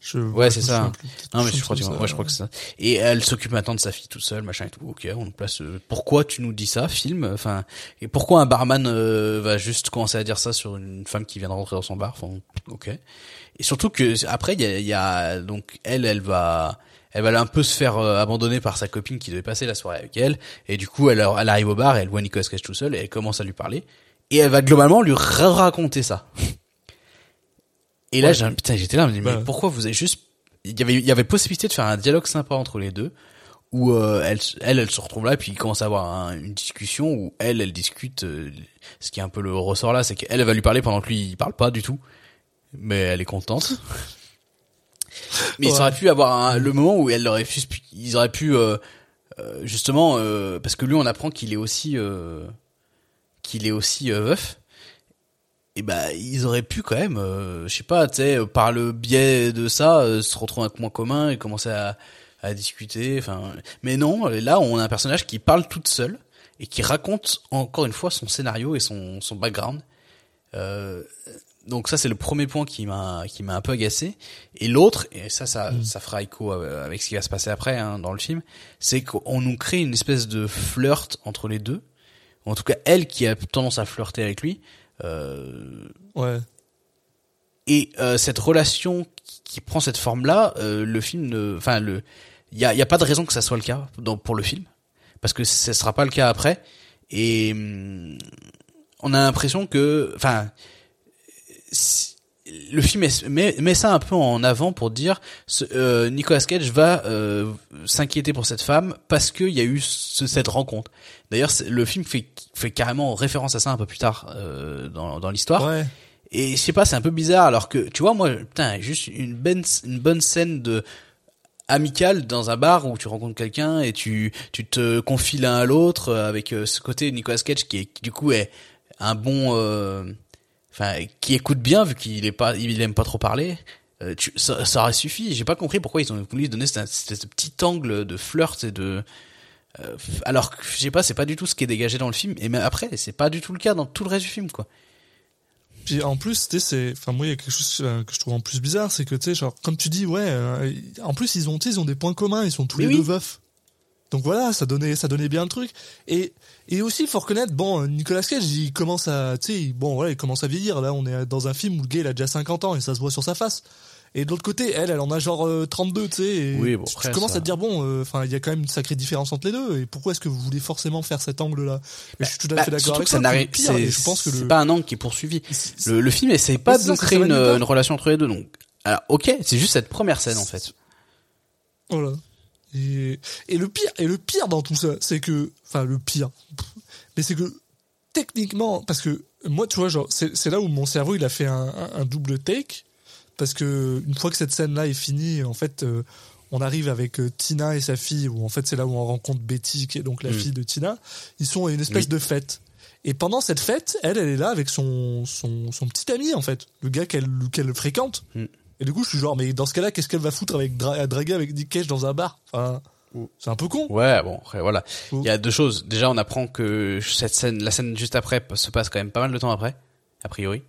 Je, Ouais, c'est ça. Non, mais je crois, que, chose comme ouais, je crois que c'est ça. Et elle s'occupe maintenant de sa fille toute seule, machin et tout. Ok, on place. euh, pourquoi tu nous dis ça, film? Enfin, et pourquoi un barman euh, va juste commencer à dire ça sur une femme qui vient de rentrer dans son bar? Enfin, ok. Et surtout que après, il y a, y a- donc elle, elle va, elle va un peu se faire euh, abandonner par sa copine qui devait passer la soirée avec elle. Et du coup, elle, elle arrive au bar, elle voit Nicolas Cage tout seul et elle commence à lui parler. Et elle va globalement lui raconter ça. [laughs] Et là, j'ai, putain, j'étais là, je me dis, mais Bah. pourquoi vous avez juste, il y avait, il y avait possibilité de faire un dialogue sympa entre les deux, où euh, elle, elle, elle se retrouve là, puis il commence à avoir un- une discussion où elle, elle discute. euh, ce qui est un peu le ressort là, c'est qu'elle elle va lui parler pendant que lui il parle pas du tout, mais elle est contente. [laughs] mais Ouais. ça aurait pu avoir un- le moment où elle aurait pu, ils auraient pu euh, euh, justement euh, parce que lui on apprend qu'il est aussi euh, qu'il est aussi veuf et ben ils auraient pu quand même euh, je sais pas tu sais par le biais de ça euh, se retrouver un point commun et commencer à, à discuter enfin mais non là on a un personnage qui parle toute seule et qui raconte encore une fois son scénario et son son background. Euh, donc ça c'est le premier point qui m'a qui m'a un peu agacé. Et l'autre et ça ça ça fera écho avec ce qui va se passer après hein, dans le film c'est qu'on nous crée une espèce de flirt entre les deux. En tout cas elle qui a tendance à flirter avec lui Ouais. et euh, cette relation qui, qui prend cette forme-là, euh, le film, enfin le, il y a, y a pas de raison que ça soit le cas dans, pour le film, parce que ce sera pas le cas après. Et hum, on a l'impression que, enfin, si- le film met, met ça un peu en avant pour dire ce, euh, Nicolas Cage va euh, s'inquiéter pour cette femme parce qu'il y a eu ce- cette rencontre. D'ailleurs, le film fait, fait carrément référence à ça un peu plus tard euh, dans, dans l'histoire. Ouais. Et je sais pas, c'est un peu bizarre alors que tu vois moi putain, juste une bonne une bonne scène de amicale dans un bar où tu rencontres quelqu'un et tu tu te confies l'un à l'autre euh, avec euh, ce côté Nicolas Cage qui est qui, du coup est un bon euh, enfin qui écoute bien vu qu'il est pas il aime pas trop parler. Euh, tu, ça, ça aurait suffi. J'ai pas compris pourquoi ils ont voulu donner ce, ce- ce petit angle de flirt et de euh, alors que je sais pas, c'est pas du tout ce qui est dégagé dans le film et même après, c'est pas du tout le cas dans tout le reste du film quoi. Puis en plus, tu sais, c'est, enfin moi il y a quelque chose euh, que je trouve en plus bizarre, c'est que tu sais, genre comme tu dis, ouais, euh, en plus ils ont, ils ont des points communs, ils sont tous Mais les oui. deux veufs. Donc voilà, ça donnait, ça donnait bien le truc. Et et aussi, faut reconnaître, bon, euh, Nicolas Cage, il commence à, tu sais, bon voilà, il commence à vieillir. Là, on est dans un film où le gars il a déjà 50 ans et ça se voit sur sa face. Et de l'autre côté, elle, elle en a genre euh, 32, tu sais. Oui, bon, tu- commences ça- à te dire bon, euh, enfin, il y a quand même une sacrée différence entre les deux. Et pourquoi est-ce que vous voulez forcément faire cet angle-là? Et Je suis tout à Bah, fait d'accord surtout avec ça n'arrive, c'est je pense que c'est le pas un angle qui est poursuivi. Le, le film essaye pas de créer une, une relation entre les deux. Donc, alors, ok, c'est juste cette première scène en fait. Voilà. Et, et le pire, et le pire dans tout ça, c'est que, enfin le pire, mais c'est que techniquement, parce que moi, tu vois, genre, c'est là où mon cerveau il a fait un, un- un double take, parce que une fois que cette scène-là est finie, en fait, euh, on arrive avec euh, Tina et sa fille, où en fait c'est là où on rencontre Betty, qui est donc la Mm. fille de Tina. Ils sont à une espèce Oui. de fête. Et pendant cette fête, elle, elle est là avec son, son, son petit ami, en fait. Le gars qu'elle qu'elle fréquente. Mm. Et du coup, je suis genre, mais dans ce cas-là, qu'est-ce qu'elle va foutre avec dra- draguer avec Nick Cage dans un bar? Enfin, c'est un peu con. Ouais, bon, après, voilà. Il y a deux choses. Déjà, on apprend que cette scène, la scène juste après, se passe quand même pas mal de temps après, a priori.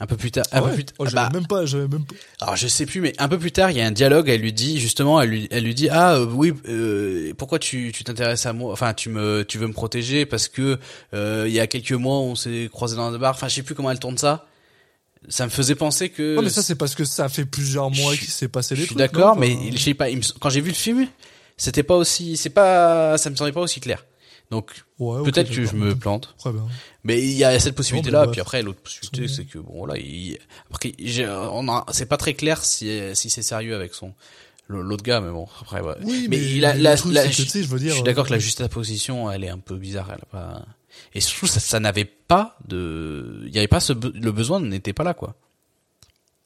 Un peu plus tard. Un Ah peu ouais plus tard. Oh, j'avais bah, même pas, j'avais même pas. alors je sais plus, mais un peu plus tard, il y a un dialogue. Elle lui dit justement, elle lui, elle lui dit ah euh, oui, euh, pourquoi tu tu t'intéresses à moi? Enfin, tu me, tu veux me protéger parce que euh, il y a quelques mois, on s'est croisés dans un bar. Enfin, je sais plus comment elle tourne ça. Ça me faisait penser que. Ouais, mais ça, c'est parce que ça fait plusieurs mois qu'il s'est passé des je suis trucs. d'accord, non mais je sais pas. quand j'ai vu le film, c'était pas aussi, c'est pas, ça me semblait pas aussi clair. Donc ouais, peut-être que je me plante. Très bien. Mais il y a cette possibilité là, Non, mais puis après l'autre possibilité c'est que bon là, il... après j'ai- on a, c'est pas très clair si si c'est sérieux avec son l'autre gars, mais bon après ouais. Oui, mais, mais il a, la, la- je veux dire, suis d'accord que la euh, juxtaposition elle est un peu bizarre, elle a pas. Et surtout ça, ça n'avait pas de, il y avait pas ce be- le besoin n'était pas là quoi.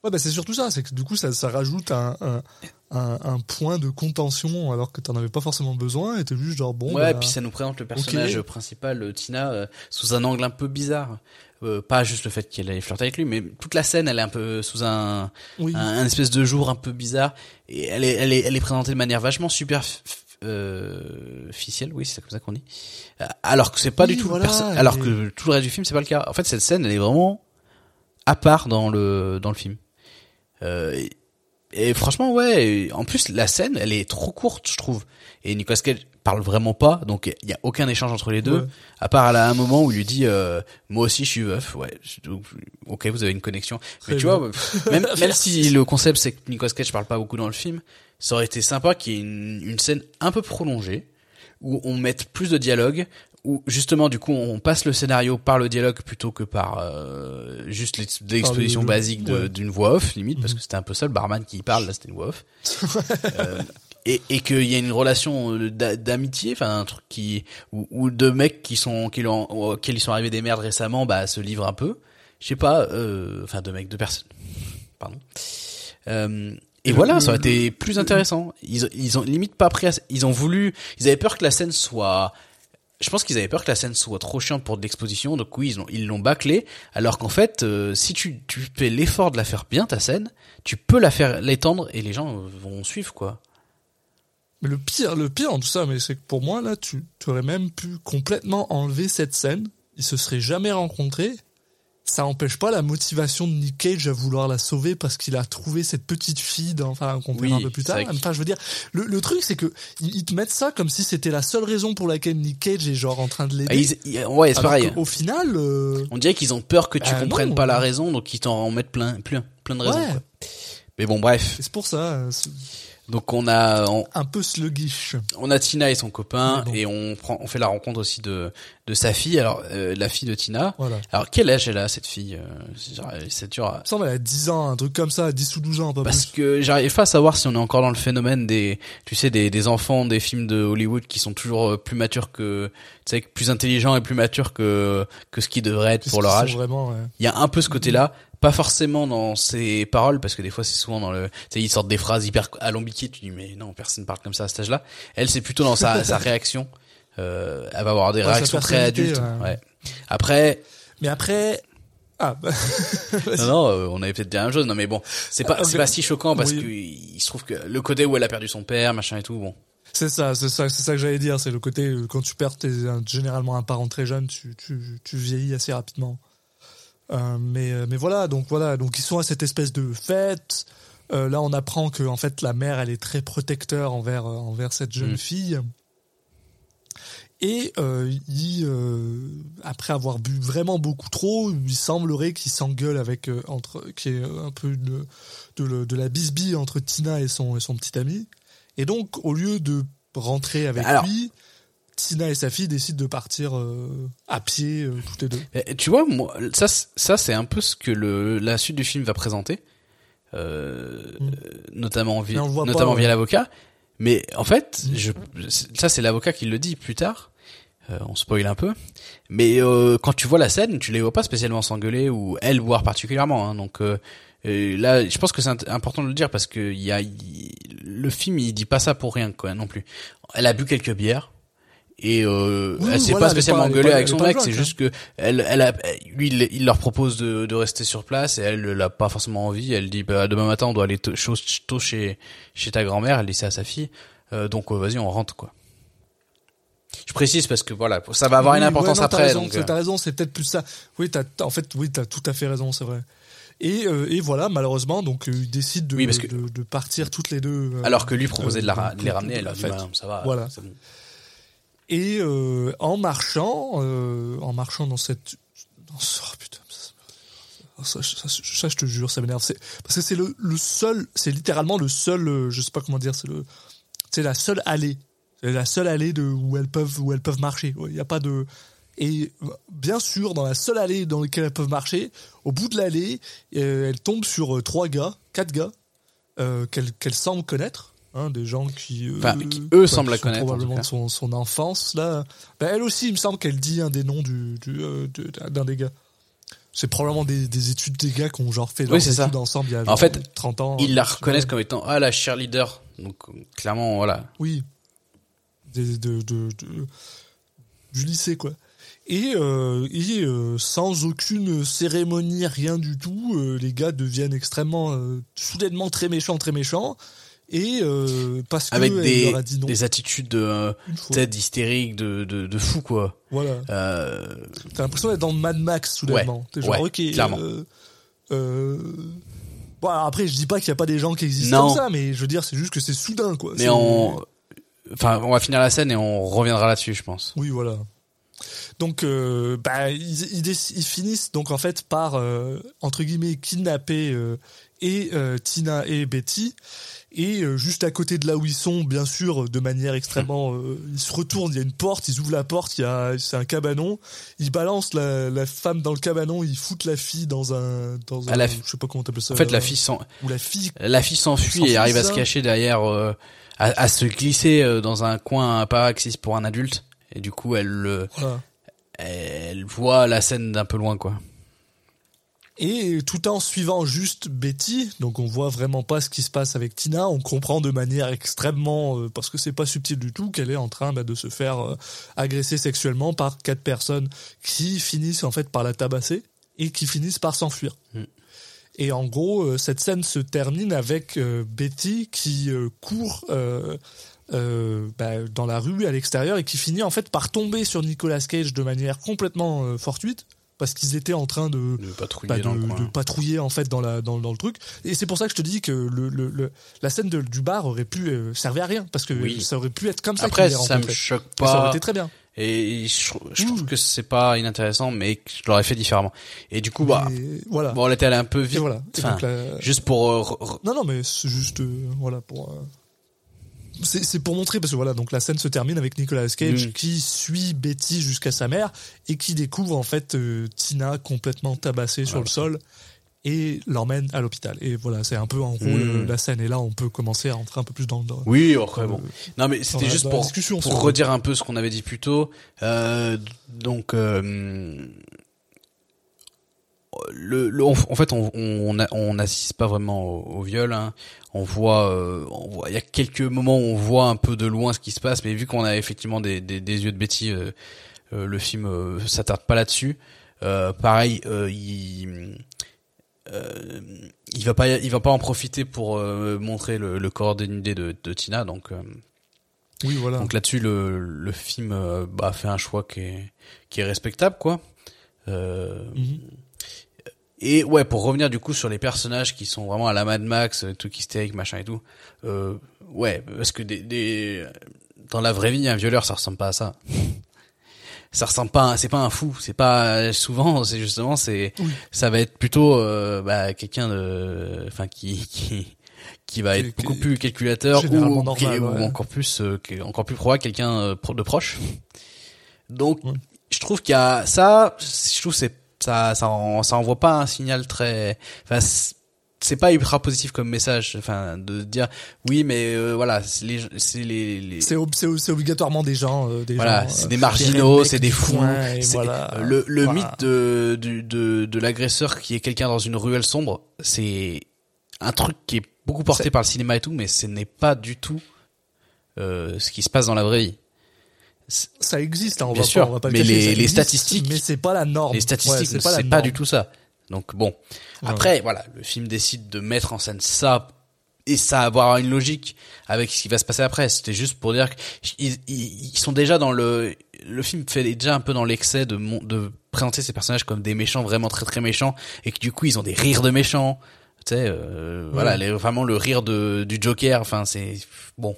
Ouais, bah, c'est surtout ça, c'est que du coup, ça, ça rajoute un, un, un, un point de contention alors que t'en avais pas forcément besoin et t'es juste genre bon. ouais, bah, puis ça nous présente le personnage principal, euh, Tina, euh, sous un angle un peu bizarre. Euh, pas juste le fait qu'elle ait flirté avec lui, mais toute la scène, elle est un peu sous un, Oui. un, un espèce de jour un peu bizarre. Et elle est, elle est, elle est présentée de manière vachement superficielle, oui, c'est comme ça qu'on dit. Euh, Alors que c'est pas Oui, du tout voilà, le alors que tout le reste du film, c'est pas le cas. En fait, cette scène, elle est vraiment à part dans le, dans le film. Euh, et, et franchement, ouais. En plus, la scène, elle est trop courte, je trouve. Et Nicolas Cage parle vraiment pas, donc il y a aucun échange entre les deux. Ouais. À part à un moment où il lui dit, euh, moi aussi, je suis veuf. Ouais. donc, ok, vous avez une connexion. Mais tu bien. vois, [laughs] même, [laughs] même si le concept c'est que Nicolas Cage parle pas beaucoup dans le film, ça aurait été sympa qu'il y ait une, une scène un peu prolongée où on mette plus de dialogue, où justement du coup on passe le scénario par le dialogue plutôt que par euh, juste l'ex- l'exposition le- basique ouais. d'une voix off limite parce Mhm. que c'était un peu ça le barman qui parle là c'était une voix off [laughs] Euh, et, et qu'il y a une relation euh, d'a- d'amitié enfin un truc qui ou, ou de mecs qui sont qui l'ont auxquels ils sont arrivés des merdes récemment bah se livrent un peu je sais pas euh, enfin de mecs de personnes pardon euh, et voilà, ça aurait été plus intéressant. Ils, ils ont limite pas pris, ils ont voulu, ils avaient peur que la scène soit, je pense qu'ils avaient peur que la scène soit trop chiante pour de l'exposition, donc oui, ils l'ont, ils l'ont bâclé, alors qu'en fait, euh, si tu, tu fais l'effort de la faire bien, ta scène, tu peux la faire, l'étendre et les gens euh, vont suivre, quoi. Mais le pire, le pire en tout ça, mais c'est que pour moi, là, tu, tu aurais même pu complètement enlever cette scène. Ils se seraient jamais rencontrés. Ça empêche pas la motivation de Nick Cage à vouloir la sauver parce qu'il a trouvé cette petite fille, dans, enfin, qu'on Oui, verra un peu plus tard. que- Enfin, je veux dire, le, le truc, c'est que ils, te mettent ça comme si c'était la seule raison pour laquelle Nick Cage est genre en train de Ah, l'aider. ils- ils- ouais, c'est pareil. qu'au final, euh, On dirait qu'ils ont peur que tu Bah, comprennes non. pas la raison, donc ils t'en mettent plein, plein, plein de raisons, Ouais. quoi. Mais bon, bref. c'est pour ça, euh, Donc on a, on, un peu sluggish. on a Tina et son copain, bon. et on prend, on fait la rencontre aussi de, de sa fille, alors, euh, la fille de Tina. Voilà. Alors quel âge elle a cette fille euh, c'est C'est dur. à- Il me semble qu'elle a 10 ans, un truc comme ça, 10 ou 12 ans, pas Parce plus. que j'arrive pas à savoir si on est encore dans le phénomène des, tu sais, des, des enfants des films de Hollywood qui sont toujours euh, plus matures que, tu sais, plus intelligents et plus matures que que ce qu'ils devraient être pour leur âge. Vraiment, ouais. Il y a un peu ce côté-là, pas forcément dans ses paroles, parce que des fois c'est souvent dans le, tu sais, ils sortent des phrases hyper alambiquées, tu dis mais non, personne parle comme ça à cet âge-là. Elle, c'est plutôt dans sa, [laughs] sa réaction. Euh, elle va avoir des Ouais, réactions très adultes. ouais. Ouais. Après, Mais après, ah, bah, [laughs] non, non, euh, on avait peut-être dit la même chose. Non, mais bon, c'est pas, Ah, c'est pas si choquant parce Oui. que il se trouve que le côté où elle a perdu son père, machin et tout, bon. c'est ça, c'est ça, c'est ça que j'allais dire. C'est le côté euh, quand tu perds tes, généralement un parent très jeune, tu, tu, tu vieillis assez rapidement. Euh, mais, euh, mais voilà, donc voilà, donc ils sont à cette espèce de fête. Euh, là, on apprend que en fait la mère, elle est très protecteur envers envers cette jeune Mm. fille. Et euh, il, euh, après avoir bu vraiment beaucoup trop, il semblerait qu'il s'engueule avec euh, entre, qui est un peu une, de, de la bisbille entre Tina et son et son petit ami. Et donc, au lieu de rentrer avec Alors- lui, Tina et sa fille décident de partir euh, à pied euh, toutes les deux. Et tu vois, moi, ça, ça c'est un peu ce que le, la suite du film va présenter, euh, Mm. notamment, vi- pas, via l'avocat. Mais en fait, Mm. je, ça c'est l'avocat qui le dit plus tard. On spoil un peu, mais quand tu vois la scène, tu les vois pas spécialement s'engueuler ou elle voir particulièrement. Hein, donc là, je pense que c'est important de le dire parce que y a le film, il dit pas ça pour rien quoi non plus. Elle a bu quelques bières et euh, Oui, elle s'est voilà, pas spécialement engueulée avec son mec, c'est juste que elle, elle a, lui, il, il leur propose de, de rester sur place et elle l'a pas forcément envie. Elle dit bah, demain matin on doit aller tôt, chez chez ta grand-mère. Elle dit ça à sa fille. Euh, donc euh, vas-y on rentre quoi. Je précise parce que voilà ça va avoir une importance ouais, non, après. T'as raison, donc, euh, t'as raison, c'est peut-être plus ça. Oui, t'as, en fait, oui, t'as tout à fait raison, c'est vrai. Et, euh, et voilà, malheureusement, donc euh, ils décident de, Oui, parce que- de, de partir toutes les deux. euh, alors que lui proposait de, la, de les ramener, elle a fête. bah, ça va. Voilà. bon. Et euh, en marchant, euh, en marchant dans cette, oh, putain, ça, ça, je te jure, ça m'énerve. Parce que c'est le, seul, c'est littéralement le seul, euh, je sais pas comment dire, c'est la seule allée, c'est la seule allée de où elles peuvent, où elles peuvent marcher. Il n'y a pas de, et bien sûr, dans la seule allée dans laquelle elles peuvent marcher, au bout de l'allée, elles tombent sur trois gars, quatre gars, qu'elles semblent connaître. Hein, des gens qui, euh, Enfin, qui, eux, semblent la connaître, en probablement de son, son enfance là. Ben, elle aussi, il me semble qu'elle dit un des noms du, du, euh, de- d'un des gars. C'est probablement des, des études des gars qui ont genre fait leurs Oui, c'est ça. études ensemble il y a En fait, 30 ans. Ils la vois. reconnaissent comme étant ah la cheerleader. Donc clairement voilà. Oui. Des- de, de, de- du lycée, quoi. Et, euh, et euh, sans aucune cérémonie, rien du tout, euh, les gars deviennent extrêmement, soudainement très méchants, très méchants. Et euh, parce que Avec des, leur a dit non des attitudes de euh, tête hystérique de, de, de fou quoi. Voilà. Euh, T'as l'impression d'être dans Mad Max soudainement. Ouais, T'es genre, ouais, ok. clairement. euh, Bon, alors après, je dis pas qu'il n'y a pas des gens qui existent Non. comme ça, mais je veux dire, c'est juste que c'est soudain, quoi. mais on, enfin on va finir la scène et on reviendra là-dessus je pense. Oui, voilà. Donc, euh, bah, ils, ils, finissent donc en fait par euh, entre guillemets kidnapper euh, et Tina et Betty. Et euh, juste à côté de là où ils sont, bien sûr, de manière extrêmement, euh, ils se retournent. Il y a une porte, ils ouvrent la porte. Il y a, c'est un cabanon. Ils balancent la, la femme dans le cabanon. Ils foutent la fille dans un, dans Ah, un, la je sais pas comment t'appelles ça. En fait la fille s'en, ou la fille. la fille s'enfuit et arrive à se cacher derrière, euh, à, à se glisser euh, dans un coin pas accessible pour un adulte. Et du coup elle, Voilà. elle voit la scène d'un peu loin quoi. Et tout en suivant juste Betty, donc on voit vraiment pas ce qui se passe avec Tina, on comprend de manière extrêmement, euh, parce que c'est pas subtil du tout, qu'elle est en train bah, de se faire euh, agresser sexuellement par quatre personnes qui finissent en fait par la tabasser et qui finissent par s'enfuir. Mm. Et en gros, euh, cette scène se termine avec euh, Betty qui court euh, bah, dans la rue à l'extérieur et qui finit en fait par tomber sur Nicolas Cage de manière complètement euh, fortuite parce qu'ils étaient en train de De patrouiller bah, de, de patrouiller en fait dans la dans, dans le truc et c'est pour ça que je te dis que le, le, le- la scène de- du bar aurait pu euh, servir à rien parce que Oui. ça aurait pu être comme ça Après ça me choque Et ça aurait pas. été très bien Et je, je trouve Ouh. que c'est pas inintéressant, mais que je l'aurais fait différemment. Et du coup, bah, Et voilà bon, elle était allée un peu et vite. voilà Et Enfin, donc, la- juste pour euh, non non mais c'est juste euh, voilà pour c'est pour montrer parce que voilà donc la scène se termine avec Nicolas Cage qui suit Betty jusqu'à sa mère et qui découvre en fait euh, Tina complètement tabassée sur le sol et l'emmène à l'hôpital et voilà c'est un peu en gros Mm. le- la scène et là on peut commencer à rentrer un peu plus dans le Oui, après Euh, bon. Non, mais c'était juste pour redire un peu ce qu'on avait dit plus tôt. Euh, donc, euh, le, le- en fait, on n'assiste pas vraiment au, au viol. hein. On voit, euh, on voit. Il y a quelques moments où on voit un peu de loin ce qui se passe, mais vu qu'on a effectivement des, des, des yeux de Betty, euh, euh, le film s'attarde pas là-dessus. Pareil, il il va pas il va pas en profiter pour montrer le, le corps dénudé de, de Tina donc oui voilà donc là-dessus le, le film bah, fait un choix qui est qui est respectable quoi euh, Mhm. Et ouais pour revenir du coup sur les personnages qui sont vraiment à la Mad Max euh, tout hystérique machin et tout euh, ouais parce que des, des dans la vraie vie un violeur ça ressemble pas à ça. [laughs] Ça ressemble pas, c'est pas un fou, c'est pas souvent, c'est justement, c'est, ça va être plutôt euh, bah, quelqu'un de, enfin qui qui qui va être beaucoup plus calculateur ou, qui- encore plus, euh, encore plus probable quelqu'un euh, de proche. Donc, je trouve qu'il y a ça, je trouve que c'est ça, ça, en- ça envoie pas un signal très, enfin. c'est- pas ultra positif comme message, enfin de dire oui mais euh, voilà c'est les c'est les, les C'est ob- c'est c'est obligatoirement des gens, euh, des voilà, gens, c'est euh, des marginaux, c'est des fous. voilà. Le, le Voilà. mythe de, du- de, de l'agresseur qui est quelqu'un dans une ruelle sombre, c'est un truc qui est beaucoup porté par le cinéma et tout, mais ce n'est pas du tout euh, ce qui se passe dans la vraie vie. Ça existe, hein, on Bien va sûr, pas, on va pas le mais cacher, les- les existe, statistiques- mais c'est pas la norme. Les statistiques, Ouais, c'est pas, pas, du tout ça. Donc bon, après voilà, le film décide de mettre en scène ça et ça va avoir une logique avec ce qui va se passer après. C'était juste pour dire qu'ils ils, ils sont déjà dans le le film fait déjà un peu dans l'excès de de présenter ces personnages comme des méchants vraiment très très méchants et que du coup ils ont des rires de méchants. Tu sais, euh, voilà, les- vraiment le rire de du Joker. Enfin, c'est bon.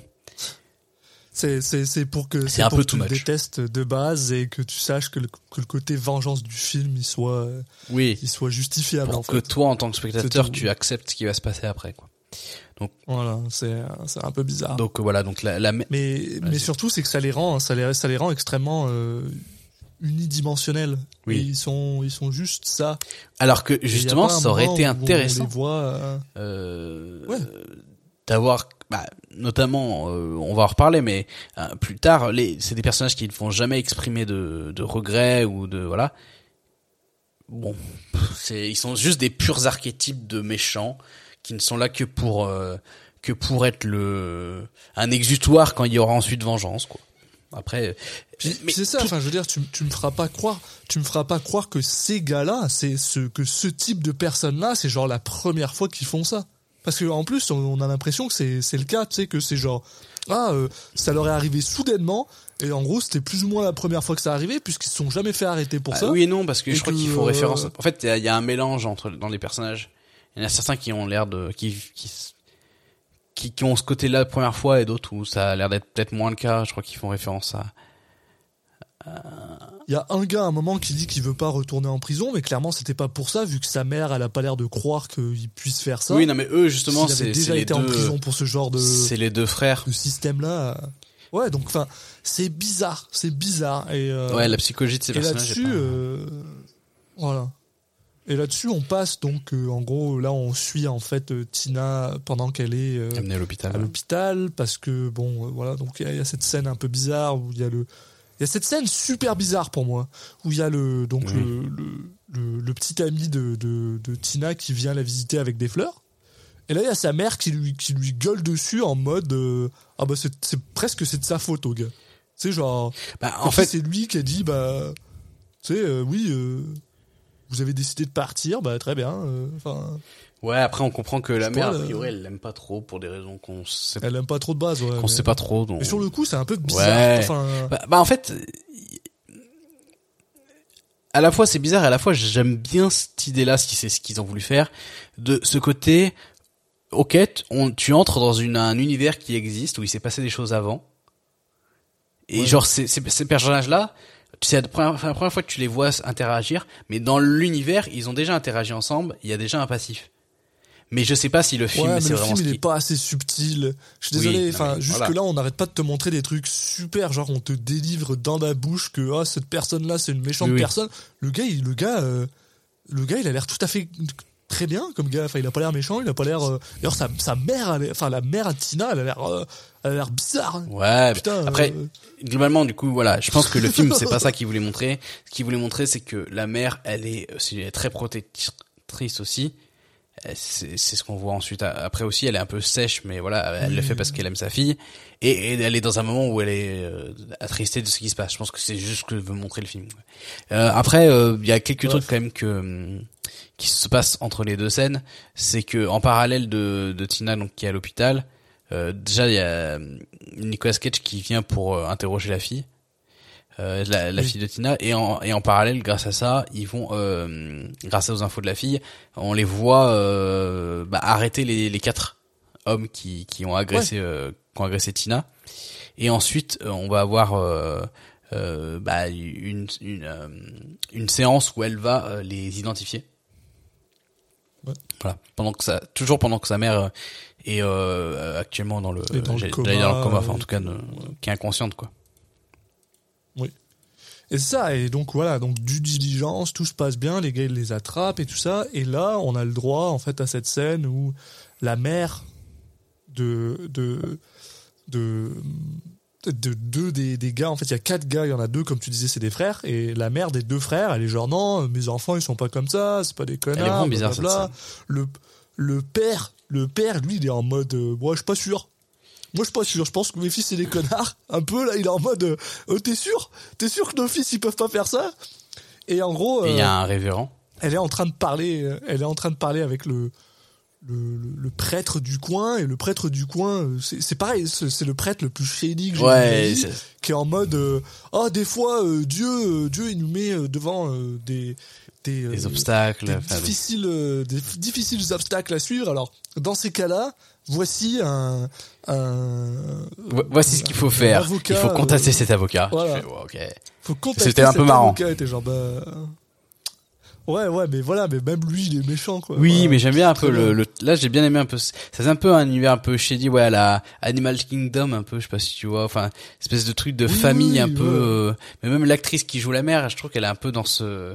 C'est pour que C'est un pour peu que tu le détestes de base et que tu saches que le, que le côté vengeance du film il soit Oui. il soit justifiable Pour en que fait. toi, en tant que spectateur, tu acceptes ce qui va se passer après, quoi. Voilà, c'est c'est un peu bizarre. Donc voilà, donc la, la mais mais surtout c'est que ça les rend ça les ça les rend extrêmement euh, unidimensionnels. Oui. Et ils sont ils sont juste ça. alors que justement, ça aurait été intéressant. On les voit euh, euh, Ouais. D'avoir bah, notamment euh, on va en reparler mais euh, plus tard les c'est des personnages qui ne font jamais exprimer de, de regrets ou de voilà bon c'est ils sont juste des purs archétypes de méchants qui ne sont là que pour euh, que pour être le un exutoire quand il y aura ensuite vengeance quoi après Puis, mais c'est ça, enfin je veux dire, tu, tu me feras pas croire, tu me feras pas croire que ces gars-là, c'est ce que ce type de personnes-là, c'est genre la première fois qu'ils font ça. Parce que en plus, on, a l'impression que c'est c'est le cas, tu sais, que c'est genre ah euh, ça leur est arrivé soudainement et en gros c'était plus ou moins la première fois que ça arrivait puisqu'ils se sont jamais fait arrêter pour Ah, ça. oui et non parce que Et je crois qu'ils font euh, référence. En fait, il y a- il y, a un mélange entre dans les personnages. Il y en a certains qui ont l'air de qui qui qui, qui ont ce côté-là la première fois et d'autres où ça a l'air d'être peut-être moins le cas. Je crois qu'ils font référence à. Il y a un gars à un moment qui dit qu'il veut pas retourner en prison, mais clairement c'était pas pour ça vu que sa mère elle a pas l'air de croire qu'il puisse faire ça. Oui, non mais eux justement c'est déjà été deux. en prison pour ce genre de C'est les deux frères. de système là. Ouais, donc enfin, c'est bizarre, c'est bizarre et euh, Ouais, la psychologie de ces et personnages. là-dessus, pas- euh, voilà. Et là-dessus, on passe donc, euh, en gros, là, on suit en fait euh, Tina pendant qu'elle est euh, Amené à l'hôpital. à l'hôpital parce que bon, euh, voilà, donc il y, y a cette scène un peu bizarre où il y a le, y a cette scène super bizarre pour moi où il y a le donc le, le, le, le petit ami de, de, de Tina qui vient la visiter avec des fleurs. Et là, il y a sa mère qui lui, qui lui gueule dessus en mode euh, Ah bah, c'est c'est presque c'est de sa faute, au gars. Tu sais, genre. Bah, En fait, c'est lui qui a dit bah, tu sais, euh, oui, euh, vous avez décidé de partir, bah très bien. Enfin, ouais. Après, on comprend que la mère, a priori, elle l'aime pas trop pour des raisons qu'on sait, elle aime pas trop de base, ouais. qu'on mais- sait pas trop. Donc... Mais sur le coup, c'est un peu bizarre. Ouais. Enfin, Bah, bah, en fait, à la fois c'est bizarre et à la fois j'aime bien cette idée-là, si c'est ce qu'ils ont voulu faire, de ce côté, ok, on, tu entres dans une, un univers qui existe où il s'est passé des choses avant, et Ouais. genre ces, ces, ces personnages-là, c'est la première, la première fois que tu les vois interagir, mais dans l'univers ils ont déjà interagi ensemble, il y a déjà un passif. Mais je sais pas si le film ouais, c'est le film il qui... est pas assez subtil. Je suis Oui, désolé. non, Enfin, jusque voilà. là, on n'arrête pas de te montrer des trucs super. Genre, on te délivre dans la bouche que ah cette personne-là, c'est une méchante Oui, oui. personne. Le gars, il, le gars, euh, le gars, il a l'air tout à fait très bien comme gars. Enfin, il a pas l'air méchant. Il a pas l'air. euh, D'ailleurs, sa, sa mère, enfin la mère à Tina, elle a l'air, euh, elle a l'air bizarre. hein. Ouais, Putain, après, globalement, du coup, voilà, je pense que le film, c'est pas ça [laughs] qu'il voulait montrer. Ce qu'il voulait montrer, c'est que la mère, elle est, elle est très protectrice aussi. Euh, C'est ce qu'on voit ensuite. Après aussi, elle est un peu sèche, mais voilà, elle le fait parce qu'elle aime sa fille. Et, et elle est dans un moment où elle est euh, attristée de ce qui se passe. Je pense que c'est juste ce que veut montrer le film. Euh, après, euh, il y a quelques trucs quand même que qui se passent entre les deux scènes. C'est que en parallèle de, de Tina, donc qui est à l'hôpital, euh, déjà il y a Nicolas Cage qui vient pour euh, interroger la fille. Euh, la, la fille de Tina et en, et en parallèle grâce à ça ils vont euh, grâce aux infos de la fille on les voit euh, bah, arrêter les, les quatre hommes qui, qui ont agressé euh, qui ont agressé Tina et ensuite euh, on va avoir euh, bah, une une une séance où elle va euh, les identifier. Ouais. Voilà, pendant que ça, toujours pendant que sa mère est euh, actuellement dans le, dans le coma, dans le coma, enfin en tout cas, qui est inconsciente quoi. Et c'est ça, et donc voilà, donc du diligence, tout se passe bien, les gars ils les attrapent et tout ça, et là on a le droit en fait à cette scène où la mère de de de de deux des, des gars, en fait il y a quatre gars, il y en a deux comme tu disais c'est des frères, et la mère des deux frères elle est genre non, mes enfants ils sont pas comme ça, c'est pas des connards, Elle est vraiment bizarre, blablabla. Le, le père, le père lui il est en mode, euh, moi je suis pas sûr. Moi, je suis pas sûr. Je pense que mes fils, c'est des connards. Un peu, là, il est en mode, euh, Oh, t'es sûr? T'es sûr que nos fils, ils peuvent pas faire ça? Et en gros, il y euh, a un révérend. elle est en train de parler, euh, elle est en train de parler avec le, le, le- le prêtre du coin, et le prêtre du coin, euh, c'est pareil, c'est le prêtre le plus shady que j'ai Ouais, vu qui est en mode, euh, oh, des fois, euh, Dieu, euh, Dieu, il nous met euh, devant euh, des, des, Les euh, obstacles. des difficiles, euh, des difficiles obstacles à suivre. Alors, dans ces cas-là, voici un, un Vo- Voici ce qu'il faut faire. avocat, il faut contacter euh, cet avocat. voilà. Je fais, ouais, ok. faut contacter C'était un cet peu marrant. t'es genre, bah, ouais, ouais, mais voilà, mais même lui, il est méchant, quoi. Oui, Voilà. mais j'aime bien un peu le, le- là j'ai bien aimé un peu ça faisait un peu un univers un peu shady ouais à la Animal Kingdom un peu je sais pas si tu vois enfin espèce de truc de Oui, famille oui, un peu ouais. euh, mais même l'actrice qui joue la mère je trouve qu'elle est un peu dans ce euh,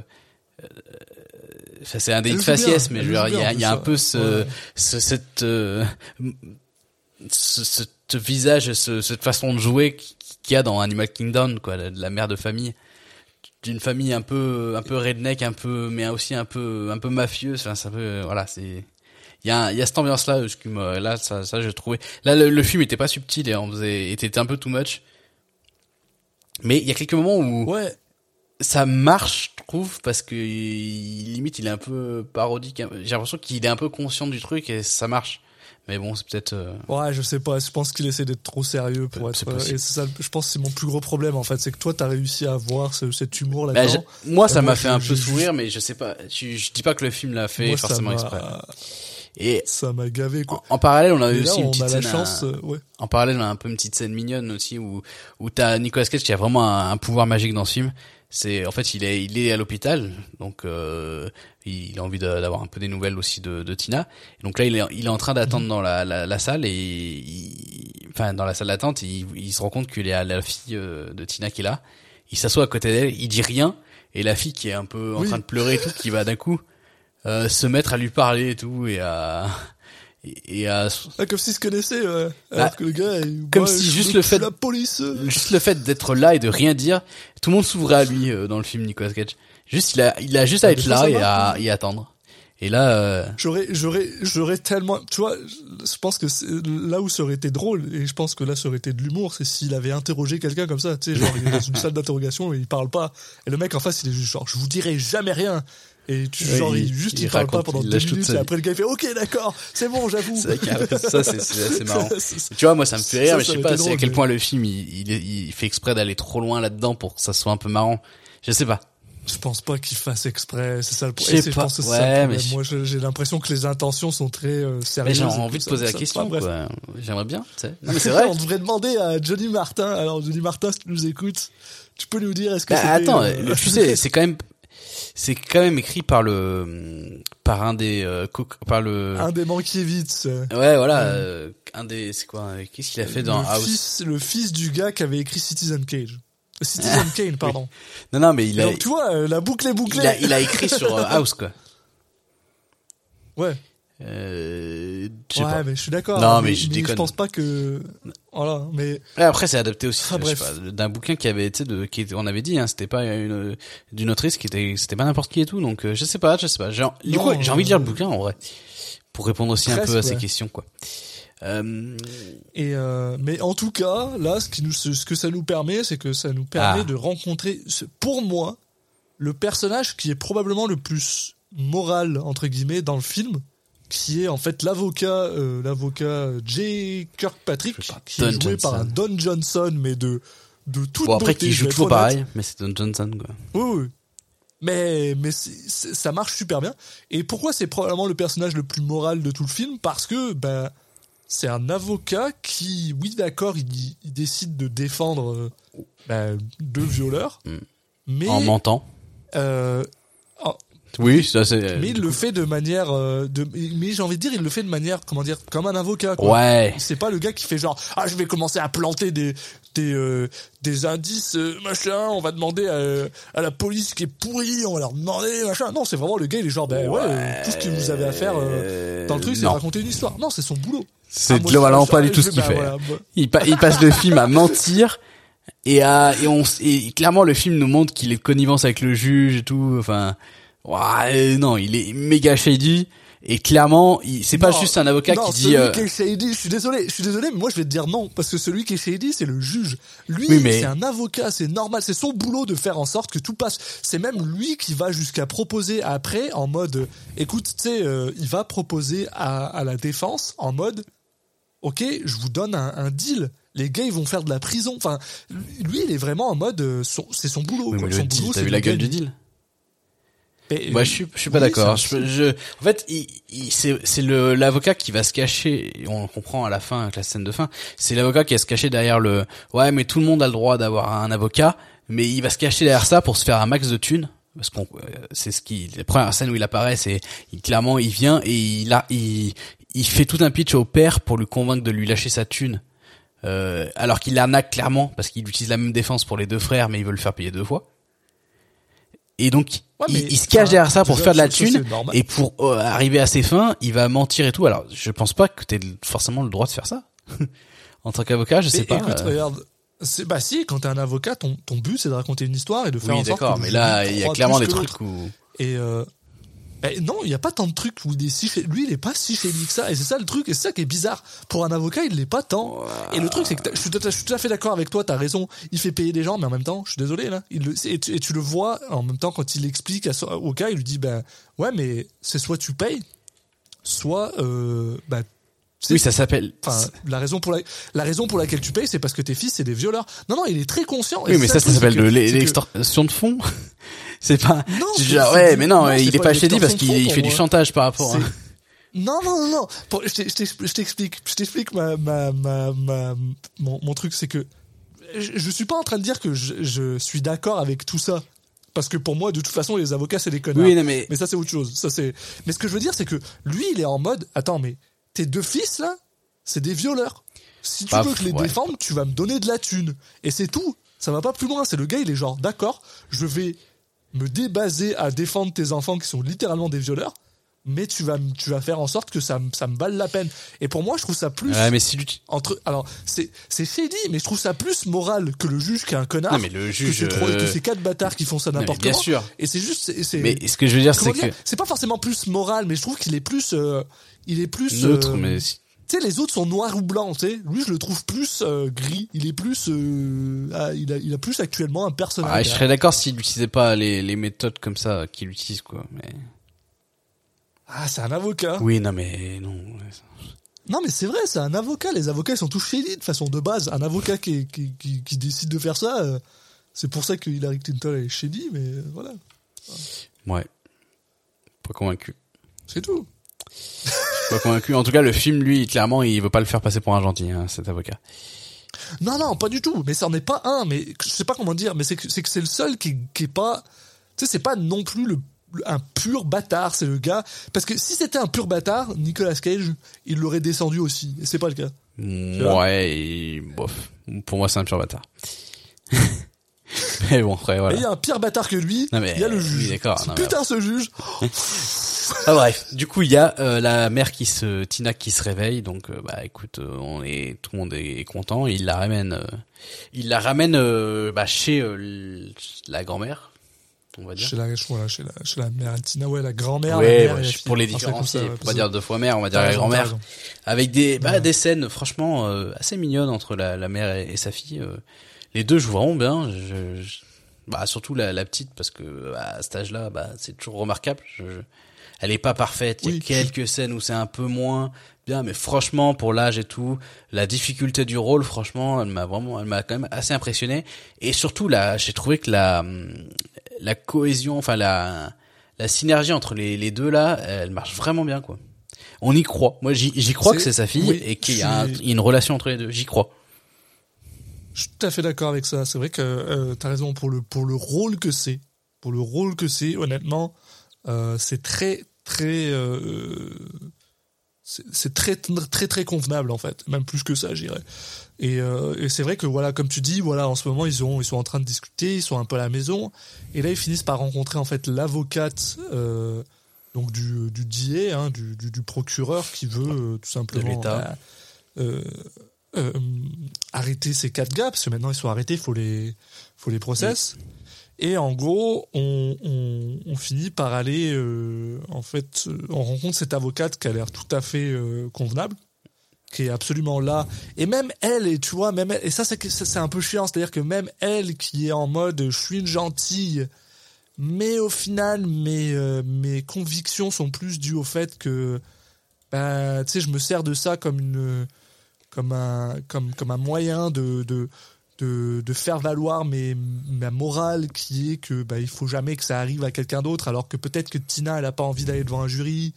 enfin c'est un des Elle joue faciès bien, mais je veux dire, il y a, y a un ça. peu ce, Ouais. ce cette euh, ce, ce visage ce, cette façon de jouer qui- qu'il y a dans Animal Kingdom quoi la, la mère de famille. D'une famille un peu un peu redneck un peu mais aussi un peu un peu mafieuse. Enfin ça peut voilà c'est il y a il y a cette ambiance là qui me là ça ça j'ai trouvé. Là le, le film était pas subtil et on faisait était un peu too much. Mais il y a quelques moments où Ouais, ça marche je trouve parce que limite il est un peu parodique j'ai l'impression qu'il est un peu conscient du truc et ça marche mais bon c'est peut-être euh, ouais, je sais pas, je pense qu'il essaie d'être trop sérieux pour C'est être, possible. et c'est ça, je pense que c'est mon plus gros problème, en fait, c'est que toi, t'as réussi à avoir ce- cet humour bah, là-dedans. j'ai- moi ça Et m'a fait un peu sourire mais je sais pas je, je dis pas que le film l'a fait Moi, forcément exprès et Ça m'a gavé, quoi. en parallèle on a Et eu là, aussi une on petite scène chance, à- euh, ouais. En parallèle, on a un peu une petite scène mignonne aussi où où t'as Nicolas Cage qui a vraiment un, un pouvoir magique dans ce film. C'est en fait il est il est à l'hôpital donc euh, il a envie d'avoir un peu des nouvelles aussi de, de Tina. Et donc là il est il est en train d'attendre dans la, la, la salle et il- enfin dans la salle d'attente il, il se rend compte qu'il y a la fille euh, de Tina qui est là. Il s'assoit à côté d'elle, il dit rien et la fille qui est un peu en Oui. train de pleurer et tout qui va d'un coup euh, se mettre à lui parler et tout et à et et à Ah, comme s'ils se connaissaient, ouais. Bah, Alors que le gars, il- comme si juste le fait- La police. euh. juste le fait d'être là et de rien dire, tout le monde s'ouvrait à lui euh, dans le film Nicolas Cage. Juste il a il a juste à être là et à y attendre. Et là euh, J'aurais, j'aurais, j'aurais tellement, tu vois, je pense que là où ça aurait été drôle, et je pense que là ça aurait été de l'humour, c'est s'il avait interrogé quelqu'un comme ça, tu sais, genre il est dans une [laughs] salle d'interrogation et il parle pas, et le mec en face il est juste genre, je vous dirai jamais rien, et tu, Ouais, genre il, juste il il, parle pas raconte, pendant il deux minutes, et après le gars il fait, ok d'accord, c'est bon, j'avoue. ça c'est [laughs] marrant. Tu vois moi ça me fait rire Ça, mais je sais pas c'est à quel point le film il, il, fait exprès d'aller trop loin là-dedans pour que ça soit un peu marrant. Je sais pas. Je pense pas qu'il fasse exprès, c'est ça le problème. Je pas, pense que ouais, ça mais Moi j'ai l'impression que les intentions sont très euh, Mais sérieuses. j'ai envie de ça- poser la question quoi. J'aimerais bien, tu sais. Non mais c'est [laughs] vrai. On devrait demander à Johnny Martin. Alors Johnny Martin, si tu nous écoutes, tu peux nous dire est-ce que Bah, attends, euh, le- tu sais, c'est quand même, c'est quand même écrit par le, par un des, euh, par le, un des Mankiewicz, ouais, voilà, euh, un des, c'est quoi, euh, qu'est-ce qu'il a fait dans le House? fils, le fils du gars qui avait écrit Citizen Cage. Citizen Kane, pardon. Non, non, mais il a, Donc tu vois, la boucle est bouclée. il a, il a écrit sur [laughs] House quoi. Ouais. Euh, Ouais, pas. mais je suis d'accord. Non, mais je déconne. Je pense pas que. Voilà, mais Ouais, après, c'est adapté aussi, Ah, d'un bouquin qui avait, sais, de, qui on avait dit, hein, c'était pas une, d'une autrice qui était, c'était pas n'importe qui et tout, donc, euh, je sais pas, je sais pas. J'ai, du coup, j'ai envie de lire le bouquin, en vrai. Pour répondre aussi un peu à ces questions, quoi. Euh, Et euh, mais en tout cas, là, ce qui nous, ce, que ça nous permet, c'est que ça nous permet Ah. de rencontrer, pour moi, le personnage qui est probablement le plus moral entre guillemets dans le film, qui est en fait l'avocat, euh, l'avocat J. Kirkpatrick, Joué par qui est joué par un. Don Johnson, mais de de toute bon, après, beauté, qui joue toujours pareil, mais c'est Don Johnson, quoi. Oui, oui. Mais, mais ça marche super bien. Et pourquoi c'est probablement le personnage le plus moral de tout le film? Parce que, ben, c'est un avocat qui, oui, d'accord, il, il décide de défendre euh, bah, deux violeurs, Mm. mais En mentant. euh, Oui, ça c'est. mais il le fait de manière, euh, de, mais j'ai envie de dire, il le fait de manière, comment dire, comme un avocat. Quoi. Ouais. C'est pas le gars qui fait genre ah je vais commencer à planter des des euh, des indices euh, machin on va demander à, à la police qui est pourrie on va leur demander machin non c'est vraiment le gars il est genre ben ouais, euh, tout ce que vous avez à faire euh, dans le truc c'est raconter une histoire non c'est son boulot C'est Ah, globalement je- pas du tout ce qu'il bah, fait. voilà, Il, pa- il passe le film à mentir et à et on et clairement le film nous montre qu'il est de connivence avec le juge et tout. Enfin, ouais, non, il est méga shady et clairement, c'est pas Non, juste un avocat non, qui dit. celui euh, qui est shady, je suis désolé, je suis désolé, mais moi je vais te dire non, parce que celui qui est shady, c'est le juge. Lui, Oui, mais- c'est un avocat, c'est normal, c'est son boulot de faire en sorte que tout passe. C'est même lui qui va jusqu'à proposer après, en mode, euh, écoute, tu sais, euh, il va proposer à, à la défense en mode, ok, je vous donne un, un deal. Les gars, ils vont faire de la prison. Enfin, lui, il est vraiment en mode, euh, c'est son boulot. oui, quoi. Son boulot, t'as c'est vu la gueule du deal Mais, Moi, euh, je suis, je suis pas oui, d'accord. Je, je- en fait, il, il- c'est, c'est le l'avocat qui va se cacher. On comprend à la fin avec la scène de fin. C'est l'avocat qui va se cacher derrière le. Ouais, mais tout le monde a le droit d'avoir un avocat, mais il va se cacher derrière ça pour se faire un max de thunes. Parce qu'on, euh, c'est ce qui, la première scène où il apparaît, c'est il, clairement il vient et il a, il, il fait tout un pitch au père pour lui convaincre de lui lâcher sa thune. Euh, alors qu'il l'arnaque clairement parce qu'il utilise la même défense pour les deux frères, mais il veut le faire payer deux fois. Et donc, Ouais, il, mais, il se cache enfin, derrière ça pour faire de la thune. Et pour euh, arriver à ses fins, il va mentir et tout. Alors, je pense pas que t'aies forcément le droit de faire ça. [laughs] en tant qu'avocat, je sais Mais pas. Écoute, euh, regarde. C'est, bah si, quand t'es un avocat, ton, ton but c'est de raconter une histoire et de faire oui, en sorte d'accord, que mais là, il y a clairement des trucs où. Et euh, eh, non, il y a pas tant de trucs où il est lui, il est pas si shady que ça. Et c'est ça le truc, et c'est ça qui est bizarre. Pour un avocat, il l'est pas tant. Et le truc, c'est que je suis, tout à- fait d'accord avec toi. T'as raison. Il fait payer des gens, mais en même temps, je suis désolé là. Il le... et, tu, et tu le vois en même temps quand il explique à, au gars, il lui dit ben ouais, mais c'est soit tu payes, soit euh, ben Oui, ça s'appelle. La raison pour la, la raison pour laquelle tu payes, c'est parce que tes fils, c'est des violeurs. Non, non, il est très conscient. Oui, mais ça, ça s'appelle l'extorsion de fonds. [laughs] c'est pas. Non, genre, c'est ouais, mais non, non, il est pas shady parce qu'il fait du chantage par rapport. Non, non, non, non. Je t'explique. Je t'explique ma, ma, ma, ma- mon, truc, c'est que je, suis pas en train de dire que je, je suis d'accord avec tout ça. Parce que pour moi, de toute façon, les avocats, c'est des connards. Oui, non, mais. Mais ça, c'est autre chose. Ça, c'est. Mais ce que je veux dire, c'est que lui, il est en mode. Attends, mais tes deux fils là, c'est des violeurs. Si tu veux que les ouais. défendre, tu vas me donner de la thune. Et c'est tout. Ça va pas plus loin. C'est le gars, il est genre, d'accord, je vais me débaser à défendre tes enfants qui sont littéralement des violeurs, mais tu vas, tu vas faire en sorte que ça, me- ça me balle la peine. Et pour moi, je trouve ça plus Ouais, mais si entre. Alors, c'est c'est shady, mais je trouve ça plus moral que le juge qui est un connard. Non, mais le que juge. trois- que euh, c'est quatre bâtards qui font ça n'importe bien comment. sûr. Et c'est juste. c'est- Mais ce que je veux dire, c'est que. c'est pas forcément plus moral mais je trouve qu'il est plus euh, il est plus Neutre, euh, mais. tu sais les autres sont noirs ou blancs tu sais lui je le trouve plus euh, gris il est plus euh, ah, il a il a plus actuellement un personnage Ah, je serais d'accord s'il n'utilisait pas les, les méthodes comme ça qu'il utilise, quoi. Mais... ah c'est un avocat Oui, non, mais non. non mais c'est vrai c'est un avocat les avocats ils sont tous shady de façon de base un avocat qui qui, qui, qui décide de faire ça euh, c'est pour ça que Hillary Clinton est shady mais euh, voilà Ouais. Pas convaincu. c'est tout [laughs] Pas convaincu. En tout cas, le film, lui, clairement, il veut pas le faire passer pour un gentil, hein, cet avocat. Non, non, pas du tout. Mais ça n'en est pas un. Mais je sais pas comment dire. Mais c'est que c'est que c'est le seul qui, qui est pas. Tu sais, c'est pas non plus le un pur bâtard. C'est le gars. Parce que si c'était un pur bâtard, Nicolas Cage, il l'aurait descendu aussi. Et c'est pas le cas. Ouais, et... bof. Pour moi, c'est un pur bâtard. [laughs] mais bon, après, voilà. il y a un pire bâtard que lui. Non, mais, il y a le oui, juge. d'accord, Ce non, mais- putain, ce juge. [laughs] [laughs] Ah bref, du coup il y a euh, la mère qui se Tina qui se réveille. Donc euh, bah écoute euh, on est tout le monde est, content. Il la ramène euh, il la ramène euh, bah, chez euh, la grand-mère on va dire. Chez la, voilà, chez la, chez la mère Tina, ouais, la grand-mère. la ouais, mère ouais, la pour les différencier pour pas dire deux fois mère on va dire la grand-mère. avec des bah, Ouais. des scènes franchement euh, assez mignonnes entre la, la mère et, et sa fille les deux jouent vraiment bien je, je- bah surtout la, la petite parce que bah, à cet âge-là bah c'est toujours remarquable je- je- elle est pas parfaite il y a quelques scènes où c'est un peu moins bien mais franchement pour l'âge et tout la difficulté du rôle franchement elle m'a vraiment elle m'a quand même assez impressionné et surtout là j'ai trouvé que la la cohésion enfin la la synergie entre les, les deux là elle marche vraiment bien quoi on y croit. Moi, j'y crois que c'est sa fille oui, et qu'il a un- y a une relation entre les deux. J'y crois. Je suis tout à fait d'accord avec ça. C'est vrai que euh, t'as raison pour le pour le rôle que c'est, pour le rôle que c'est. Honnêtement, euh, c'est très très euh, c'est très très très convenable en fait, même plus que ça, j'irais. Et, euh, et c'est vrai que voilà, comme tu dis, voilà, en ce moment ils ont ils sont en train de discuter, ils sont un peu à la maison, et là ils finissent par rencontrer en fait l'avocate. Donc du, du DA, hein, du, du, du procureur qui veut tout simplement l'État. Euh, arrêter ces quatre gars, parce que maintenant ils sont arrêtés, il faut les, faut les process. Et en gros, on, on, on finit par aller, euh, en fait, euh, on rencontre cette avocate qui a l'air tout à fait euh, convenable, qui est absolument là. Et même elle, et tu vois, même elle, et ça c'est que- ça, c'est un peu chiant, c'est-à-dire que même elle qui est en mode je suis une gentille, mais au final mes euh, mes convictions sont plus dues au fait que bah, tu sais je me sers de ça comme une comme un comme comme un moyen de de de, de faire valoir mes, ma morale qui est que bah, il faut jamais que ça arrive à quelqu'un d'autre alors que peut-être que Tina elle a pas envie d'aller devant un jury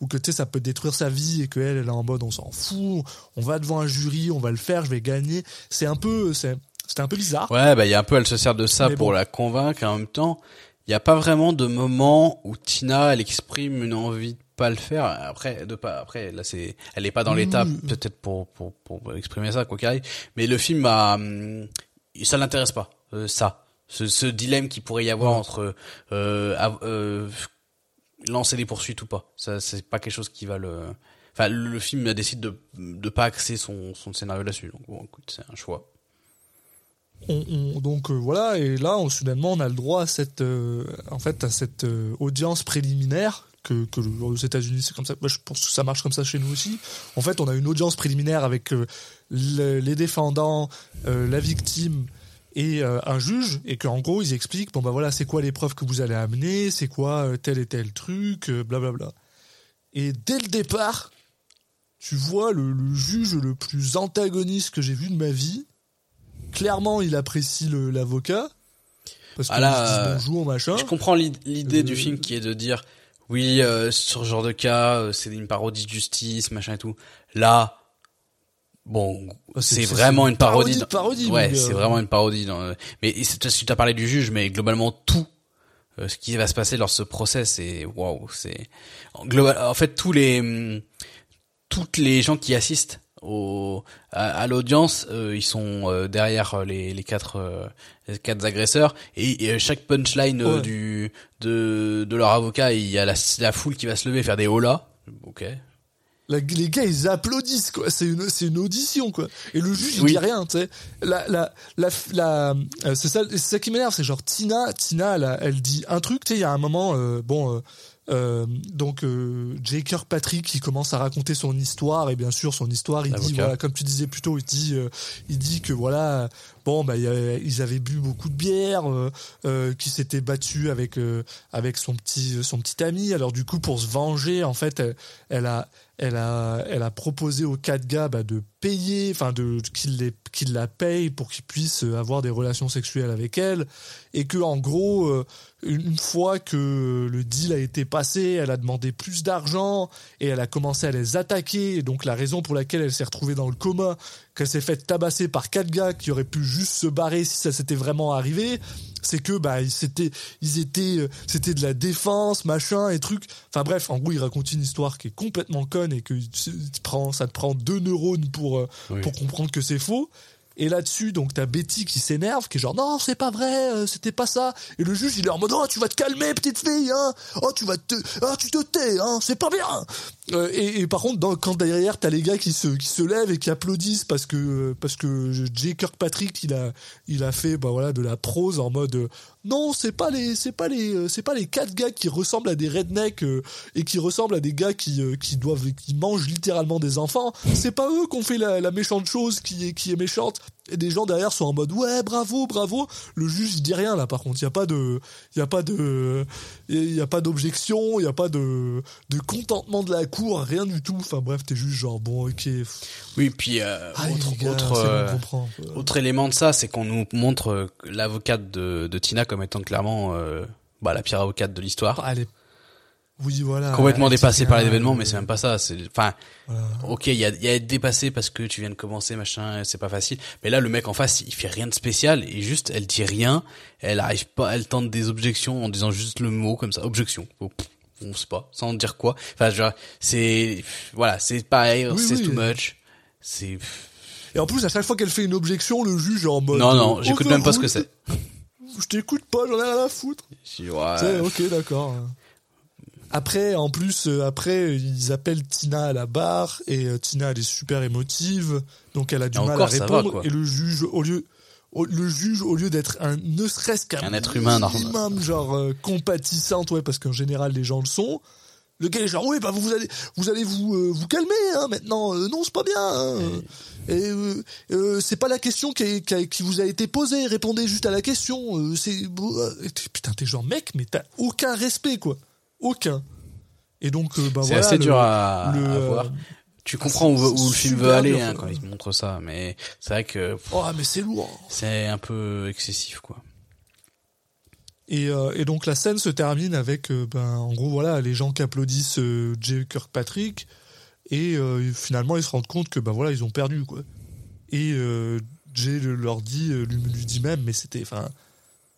ou que tu sais ça peut détruire sa vie et que elle elle est en mode on s'en fout on va devant un jury on va le faire je vais gagner c'est un peu c'est c'était un peu bizarre Ouais, bah il y a un peu, elle se sert de ça Mais pour bon. la convaincre. Et en même temps, il n'y a pas vraiment de moment où Tina, elle exprime une envie de pas le faire. Après, de pas. Après, là, c'est, elle est pas dans l'état Mm. peut-être pour, pour pour exprimer ça, quoi qu'il arrive. Mais le film a, hum, ça l'intéresse pas. euh, ça, ce, ce dilemme qu'il pourrait y avoir Ouais. entre euh, av- euh, lancer des poursuites ou pas. Ça, c'est pas quelque chose qui va le. Enfin, le, le film décide de de pas axer son son scénario là-dessus. Donc bon, écoute, c'est un choix. on, on- donc euh, voilà et là on, soudainement on a le droit à cette euh, en fait à cette euh, audience préliminaire que, que aux États-Unis c'est comme ça. Moi je pense que ça marche comme ça chez nous aussi. En fait on a une audience préliminaire avec euh, le- les défendants euh, la victime et euh, un juge et qu'en gros ils expliquent bon bah voilà c'est quoi les preuves que vous allez amener c'est quoi tel et tel truc blablabla. Et dès le départ tu vois le, le juge le plus antagoniste que j'ai vu de ma vie. Clairement il apprécie l'avocat. Parce Ah que là, se dit euh, bonjour machin. Je comprends l'id- l'idée du film qui est de dire oui euh, sur ce genre de cas euh, c'est une parodie de justice machin et tout. Là bon c'est- vraiment une parodie. parodie de parodie, ouais c'est vraiment une parodie. Dans, mais tu as parlé du juge mais globalement tout euh, ce qui va se passer lors de ce procès c'est waouh c'est en global en fait tous les toutes les gens qui assistent au à, à l'audience euh, ils sont euh, derrière euh, les les quatre les quatre agresseurs. Et, et, chaque punchline Ouais. du de de leur avocat il y a la, la foule qui va se lever faire des holas ok. La- les gars ils applaudissent quoi. C'est une c'est une audition quoi. Et le juge il Oui. dit rien tu sais. La la la, la euh, c'est ça c'est ça qui m'énerve c'est genre Tina Tina elle, dit un truc tu sais il y a un moment euh, bon euh, euh, donc euh, J. Kirkpatrick qui commence à raconter son histoire et bien sûr son histoire il dit voilà comme tu disais plus tôt il dit euh, il dit que voilà bon bah ils avaient bu beaucoup de bière euh, euh, qui s'était battu avec euh, avec son petit son petit ami alors du coup pour se venger en fait elle, elle a elle a elle a proposé aux quatre gars bah, de payer enfin de qu'ils les qu'ils la payent pour qu'ils puissent avoir des relations sexuelles avec elle et que en gros euh, une fois que le deal a été passé elle a demandé plus d'argent et elle a commencé à les attaquer. Et donc la raison pour laquelle elle s'est retrouvée dans le coma qu'elle s'est faite tabasser par quatre gars qui auraient pu juste se barrer si ça s'était vraiment arrivé c'est que bah ils étaient ils étaient euh, c'était de la défense machin et trucs enfin bref en gros il raconte une histoire qui est complètement conne et que ça te prend deux neurones pour euh, Oui. pour comprendre que c'est faux et là-dessus, donc t'as Betty qui s'énerve, qui est genre non c'est pas vrai, euh, c'était pas ça. Et le juge il est en mode oh tu vas te calmer petite fille, hein, oh tu vas te, ah tu te tais, hein, c'est pas bien. Euh, et, par contre quand derrière t'as les gars qui se qui se lèvent et qui applaudissent parce que parce que J. Kirkpatrick il a il a fait bah voilà de la prose en mode euh, non c'est pas les c'est pas les euh, c'est pas les quatre gars qui ressemblent à des rednecks et qui ressemblent à des gars qui qui doivent qui mangent littéralement des enfants c'est pas eux qu'on fait la, la méchante chose qui est qui est méchante et des gens derrière sont en mode ouais bravo bravo le juge il dit rien là par contre il y a pas de il y a pas de il y a pas d'objection il y a pas de de contentement de la cour rien du tout enfin bref t'es juste genre bon ok oui puis euh, autre gars, autre bon, euh. Autre élément de ça, c'est qu'on nous montre euh, l'avocate de, de Tina comme étant clairement euh, bah, la pire avocate de l'histoire. Ah, elle est Oui, voilà. complètement dépassé par rien, l'événement, euh, mais c'est même pas ça. C'est, enfin, voilà. ok, il y a, il y a être dépassé parce que tu viens de commencer, machin, c'est pas facile. Mais là, le mec en face, il fait rien de spécial et juste, elle dit rien. Elle arrive pas, elle tente des objections en disant juste le mot comme ça, objection. Oh, on sait pas, sans dire quoi. Enfin, genre, c'est, voilà, c'est pareil, Oui, c'est oui. too much. C'est, Et en plus, à chaque fois qu'elle fait une objection, le juge est en mode. non, non, j'écoute même pas ce que c'est. [laughs] Je t'écoute pas, j'en ai rien à foutre. Ouais. Ok, d'accord. Après, en plus, euh, après, ils appellent Tina à la barre et euh, Tina, elle est super émotive, donc elle a du Et mal encore, à va, répondre. et le juge, au lieu, au- le juge, au lieu d'être un, ne serait-ce qu'un Un être humain normal. minimum, genre euh, compatissante, ouais, parce qu'en général les gens le sont. Le gars est genre, oui, bah vous, vous allez, vous allez vous, euh, vous calmer, hein, maintenant. Euh, non, c'est pas bien. hein. Et euh, euh, c'est pas la question qui, est- qui, a- qui vous a été posée. Répondez juste à la question. C'est putain, t'es genre mec, mais t'as aucun respect, quoi. Aucun. Et donc, euh, bah c'est voilà. assez le- dur à, le, à euh, voir. Tu comprends où, le film veut aller hein, quand il montre ça, mais c'est vrai que pff, Oh, mais c'est lourd. c'est un peu excessif, quoi. Et, euh, et donc la scène se termine avec, euh, ben, en gros, voilà, les gens qui applaudissent euh, Jay Kirkpatrick et finalement ils se rendent compte que, ben voilà, ils ont perdu, quoi. Et Jay le- leur dit, lui, lui dit même, mais c'était, enfin,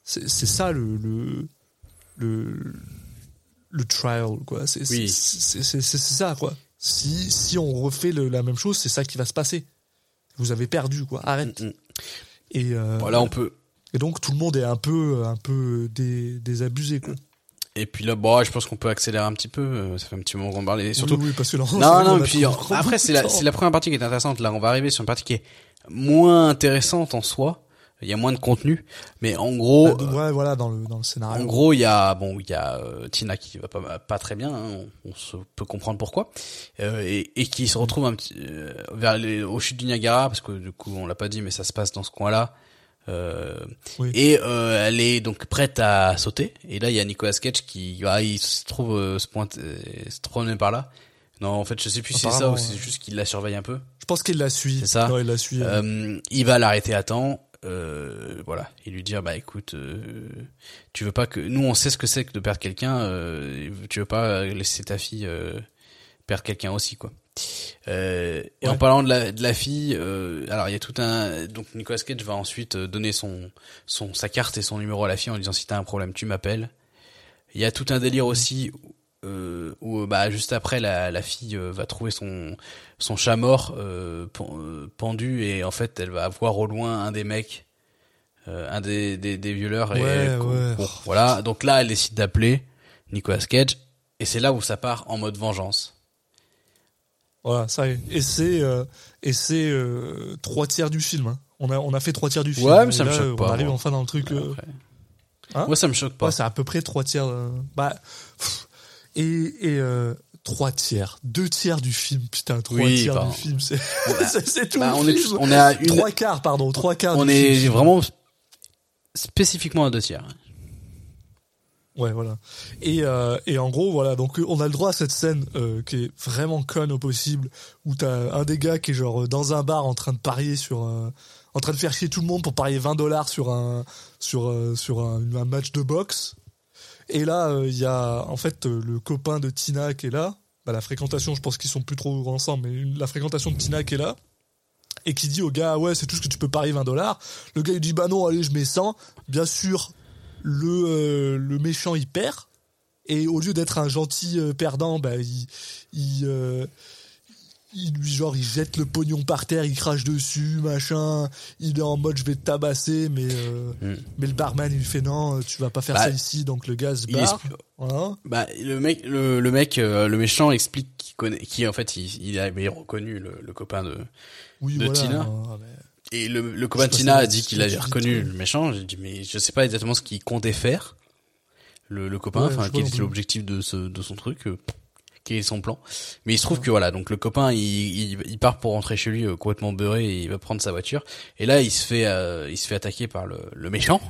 c'est c'est ça le le le, le trial, quoi. C'est Oui. ça, quoi. Si si on refait le- la même chose, c'est ça qui va se passer. Vous avez perdu, quoi. Arrête. Mm, mm. Et euh, Voilà, on peut. et donc tout le monde est un peu un peu dé- désabusé, quoi. Et puis là, bon, je pense qu'on peut accélérer un petit peu. euh, Ça fait un petit moment qu'on parle. Et surtout, Oui, oui, parce que là, non, non. a Puis après, c'est la, la première partie qui est intéressante. Là, on va arriver sur une partie qui est moins intéressante en soi. Il y a moins de contenu, mais en gros, Bah, ouais, voilà, dans le, dans le scénario. En gros, il y a bon, il y a euh, Tina qui va pas pas très bien, hein, on, on se peut comprendre pourquoi, euh, et, et qui se retrouve un petit euh, vers les, aux chutes du Niagara parce que du coup on l'a pas dit, mais ça se passe dans ce coin-là. Euh, Oui. Et euh, elle est donc prête à sauter. Et là, il y a Nicolas Cage qui, ah, il se trouve euh, se pointe, euh, se promener par là. Non, en fait, je sais plus si c'est ça ou c'est juste qu'il la surveille un peu. Je pense qu'il la suit. C'est ça. Ouais, il la suit. Euh, il va l'arrêter à temps, euh, voilà, et lui dire bah écoute, euh, tu veux pas que nous on sait ce que c'est que de perdre quelqu'un, euh, tu veux pas laisser ta fille perdre quelqu'un aussi quoi. Et en parlant de la, de la fille, alors il y a tout un donc Nicolas Cage va ensuite donner son son sa carte et son numéro à la fille en disant si t'as un problème tu m'appelles. Il y a tout un délire aussi euh, où bah juste après la, la fille euh, va trouver son son chat mort euh, pen- pendu et en fait elle va voir au loin un des mecs un des, des, des violeurs et Ouais, ouais. bon, voilà donc là elle décide d'appeler Nicolas Cage et c'est là où ça part en mode vengeance Voilà, ça est. Et c'est et c'est trois tiers du film. hein. On a on a fait trois tiers du film. Ouais, mais ça me choque pas, On arrive moi. enfin dans le truc. Hein moi ça me choque pas ouais, c'est à peu près trois tiers. bah pff, et et euh, trois tiers, deux tiers du film. Putain, trois Oui, tiers pardon. du film. [laughs] C'est c'est tout. Bah, le on est on est à une trois quarts, pardon, trois quarts. on du est film. vraiment spécifiquement à deux tiers Ouais, voilà. Et, euh, et en gros, voilà, donc euh, on a le droit à cette scène euh, qui est vraiment conne au possible, où t'as un des gars qui est genre dans un bar en train de parier sur, un- en train de faire chier tout le monde pour parier 20 dollars sur un, sur, sur un, un match de boxe. Et là, euh, il y a en fait euh, le copain de Tina qui est là. Bah, la fréquentation, je pense qu'ils sont plus trop ensemble, mais la fréquentation de Tina qui est là. Et qui dit au gars, ouais, c'est tout ce que tu peux parier 20 dollars. Le gars, il dit, bah non, allez, je mets 100. Bien sûr, le, euh, le méchant, il perd. Et au lieu d'être un gentil euh, perdant, bah, il, il, euh, il lui genre il jette le pognon par terre, il crache dessus, machin. Il est en mode je vais te tabasser, mais euh, Mm. mais le barman il lui fait non, tu vas pas faire Bah, ça ici, donc le gars se barre. Voilà. Bah le mec, le, le mec, euh, le méchant explique qu'il connaît, qui en fait il, il a mais reconnu le, le copain de Oui, De voilà. Tina. Ah, mais- et le, le copain Tina a dit qu'il avait reconnu le méchant. J'ai dit mais je sais pas exactement ce qu'il comptait faire. Le, le copain, enfin quel était l'objectif de ce de son truc, euh, quel est son plan. Mais il se trouve que voilà donc le copain il, il, il part pour rentrer chez lui euh, complètement beurré et il va prendre sa voiture et là il se fait euh, il se fait attaquer par le, le méchant.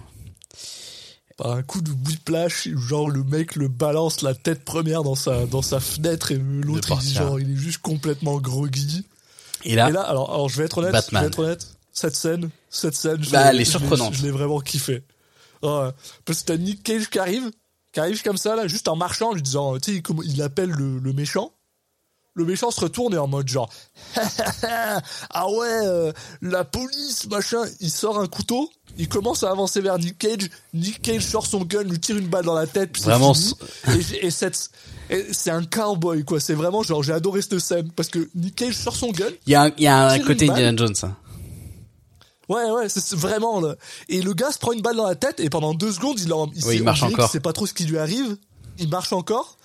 Par un coup de whiplash, genre le mec le balance la tête première dans sa dans sa fenêtre et l'autre il, genre il est juste complètement groggy. Et là, Et là, alors, alors je vais être honnête, Batman. je vais être honnête, cette scène, cette scène, je Bah, l'ai- elle est je l'ai- surprenante. Je l'ai vraiment kiffé. Ouais, parce que t'as Nick Cage qui arrive, qui arrive comme ça, là, juste en marchant, lui disant, tu sais, il, il appelle le, le méchant. Le méchant se retourne et en mode genre, [laughs] ah ouais, euh, la police, machin. Il sort un couteau, il commence à avancer vers Nick Cage. Nick Cage sort son gun, lui tire une balle dans la tête, puis Vraiment. Et, et cette, et c'est un cowboy, quoi. C'est vraiment genre, j'ai adoré cette scène parce que Nick Cage sort son gun, Il y a un, y a un côté. Indiana Jones. hein. Ouais, ouais, c'est c'est vraiment là. Et le gars se prend une balle dans la tête et pendant deux secondes, il, en, il, Oui, il marche encore. sait pas trop ce qui lui arrive. Il marche encore.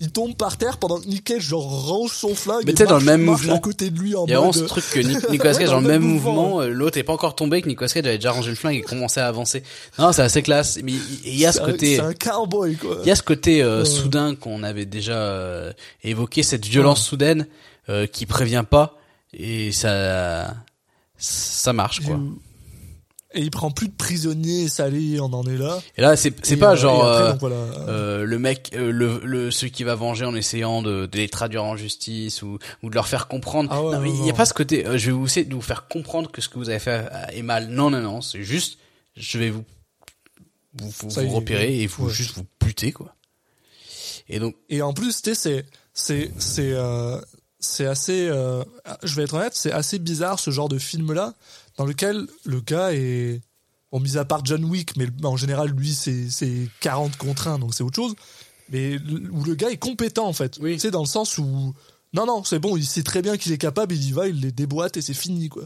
Il tombe par terre pendant que Nick Cage genre range son flingue. Mais tu sais, dans le même mouvement. à côté de lui en Il y a vraiment ce truc que Nic- Nicolas [laughs] Ouais, Cage, dans dans le même même mouvement, mouvement. euh, l'autre est pas encore tombé, que Nicolas Cage avait déjà rangé le flingue et commençait à avancer. Non, c'est assez classe. Mais il y a ce C'est côté, C'est un cowboy quoi. il y a ce côté euh, Ouais. soudain qu'on avait déjà euh, évoqué, cette violence soudaine euh, qui prévient pas et ça, ça marche quoi. Et il prend plus de prisonniers salés, on en est là. Et là, c'est pas euh, genre après, euh, donc, voilà. euh, le mec, euh, le, le celui qui va venger en essayant de, de les traduire en justice ou, ou de leur faire comprendre. Ah ouais, non, mais il y a pas ce côté. euh, je vais vous essayer de vous faire comprendre que ce que vous avez fait est mal. Non, non, non. C'est juste, je vais vous vous, vous, est, repérer et vous ouais. juste vous buter quoi. Et donc, Et en plus, tu sais, c'est c'est c'est euh, c'est assez. euh, je vais être honnête, c'est assez bizarre ce genre de film là dans lequel le gars est bon mis à part John Wick, mais en général lui c'est c'est 40 contre 1 donc c'est autre chose. Mais où le gars est compétent en fait. Oui. Tu sais dans le sens où non non c'est bon, il sait très bien qu'il est capable, il y va, il les déboîte et c'est fini quoi.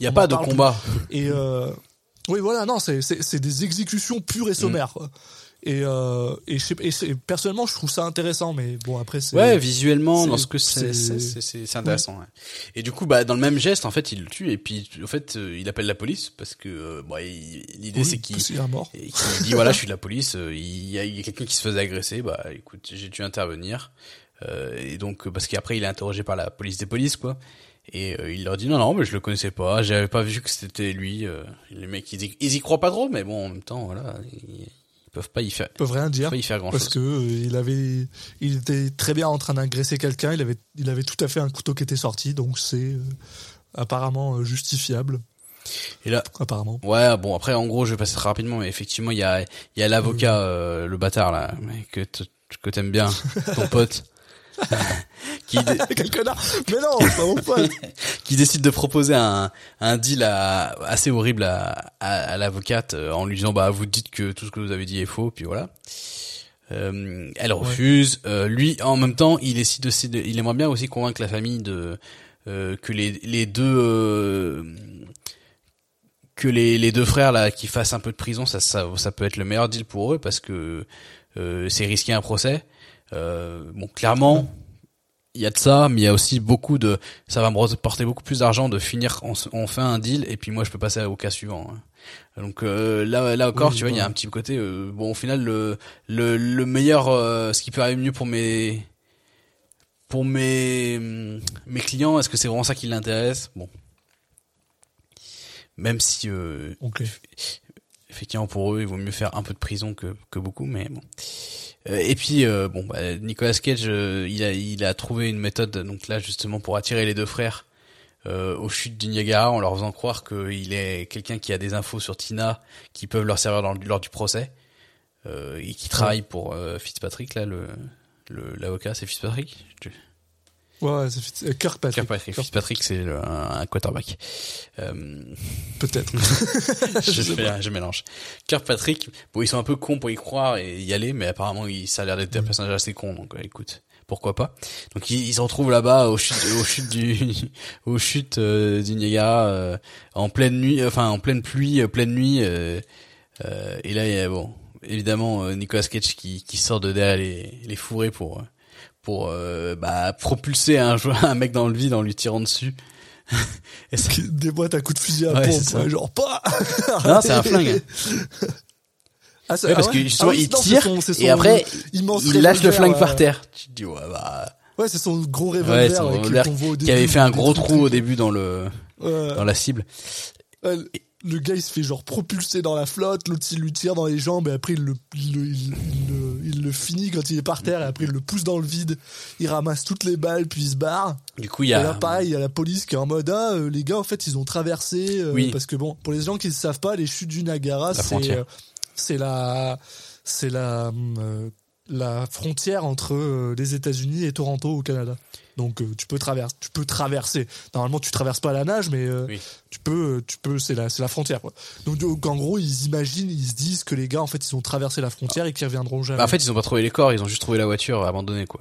il y a On pas de combat. Et euh, oui, voilà, non, c'est des exécutions pures et sommaires. quoi. Et euh, et, je sais- et personnellement, je trouve ça intéressant, mais bon après c'est. Ouais, visuellement, dans ce que c'est, c'est- intéressant. ouais. Et du coup, bah, dans le même geste, en fait, il le tue et puis, en fait, euh, il appelle la police parce que, euh, bah, l'idée Oui, c'est qu'il, qu'il dit voilà, [laughs] je suis de la police. euh, Il y a, a quelqu'un qui se faisait agresser. Bah, écoute, j'ai dû intervenir. Euh, et donc, parce qu'après, il est interrogé par la police des polices, quoi. Et euh, il leur dit non, non, mais je le connaissais pas. J'avais pas vu que c'était lui. euh, les mecs, ils y, ils y croient pas trop, mais bon, en même temps, voilà, ils peuvent pas y faire, Ils peuvent rien dire pas y faire grand parce chose. que euh, il avait, il était très bien en train d'agresser quelqu'un. Il avait, il avait tout à fait un couteau qui était sorti, donc c'est euh, apparemment euh, justifiable. Et là, Apparemment. Ouais, bon après en gros je vais passer très rapidement, mais effectivement il y a il y a l'avocat, euh, le bâtard là, mais que que t'aimes bien, ton pote, [laughs] qui [laughs] Quel connard Mais non, pas mon pote. [laughs] qui décide de proposer un un deal à- assez horrible à à, à l'avocate euh, en lui disant bah vous dites que tout ce que vous avez dit est faux, puis voilà. Euh, elle refuse. Euh, lui, en même temps, il décide aussi de, il aimerait bien aussi convaincre la famille de euh, que les les deux euh, que les, les deux frères là qui fassent un peu de prison, ça, ça ça peut être le meilleur deal pour eux parce que euh, c'est risquer un procès. Euh, bon, clairement, il y a de ça, mais il y a aussi beaucoup de, ça va me rapporter beaucoup plus d'argent de finir, on fait un deal et puis moi je peux passer au cas suivant. hein. Donc euh, là, là encore, Oui, tu vois, il y a un petit côté, euh, bon, au final, le le, le meilleur, euh, ce qui peut arriver mieux pour mes pour mes mes clients, est-ce que c'est vraiment ça qui l'intéresse? Bon, même si euh. Effectivement pour eux il vaut mieux faire un peu de prison que, que beaucoup mais bon. Euh, et puis euh, bon bah, Nicolas Cage euh, il a il a trouvé une méthode donc là justement pour attirer les deux frères euh, aux chutes du Niagara en leur faisant croire qu'il est quelqu'un qui a des infos sur Tina qui peuvent leur servir dans, lors du procès euh, et qui travaille pour euh, Fitzpatrick là le le- l'avocat c'est Fitzpatrick? Ouais, ouais, c'est euh, Kirkpatrick. Kirkpatrick Fitzpatrick c'est un, quarterback euh, Peut-être. [laughs] je, fais- je mélange. Kirkpatrick, bon, ils sont un peu cons pour y croire et y aller, mais apparemment, il, ça a l'air d'être un personnage assez con, donc euh, écoute, pourquoi pas. Donc ils, ils se retrouvent là-bas aux chutes, aux chutes du, [laughs] aux chutes euh, du Niagara, euh, en pleine nuit, enfin en pleine pluie, euh, pleine nuit, euh, euh, et là, il y a bon, évidemment euh, Nicolas Cage qui, qui sort de derrière les, les fourrés pour euh, pour euh, bah, propulser un, [laughs] un mec dans le vide en lui tirant dessus. [laughs] et ça, Qui déboîte à coups de fusil à Ouais, pompe, ouais, genre pas. Non, c'est un flingue. [laughs] Ah, Ouais, ah parce ouais que justement, Ah oui, il non, tire son- c'est et son après il lâche le flingue par terre. Tu te dis ouais bah Ouais, c'est son gros revolver son revolver qui début, avait fait un des gros trou au début dans le dans la cible. Ouais, le- gars, il se fait genre propulser dans la flotte, l'autre, il lui tire dans les jambes, et après, il le, il, le, il, le, il le finit quand il est par terre, et après, il le pousse dans le vide, il ramasse toutes les balles, puis il se barre. Du coup, il y Et là, a pareil, il y a la police qui est en mode, ah, euh, les gars, en fait, ils ont traversé, euh, Oui. parce que bon, pour les gens qui ne savent pas, les chutes du Niagara, c'est, euh, c'est la, c'est la euh, la frontière entre les États-Unis et Toronto au Canada. Donc euh, tu peux traverser, tu peux traverser. Normalement, tu traverses pas la nage, mais euh, Oui. tu peux, euh, tu peux, c'est la, c'est la frontière. Quoi. Donc, donc, en gros, ils imaginent, ils se disent que les gars, en fait, ils ont traversé la frontière et qu'ils reviendront jamais. Bah, en fait, ils ont pas trouvé les corps, ils ont juste trouvé la voiture abandonnée, quoi.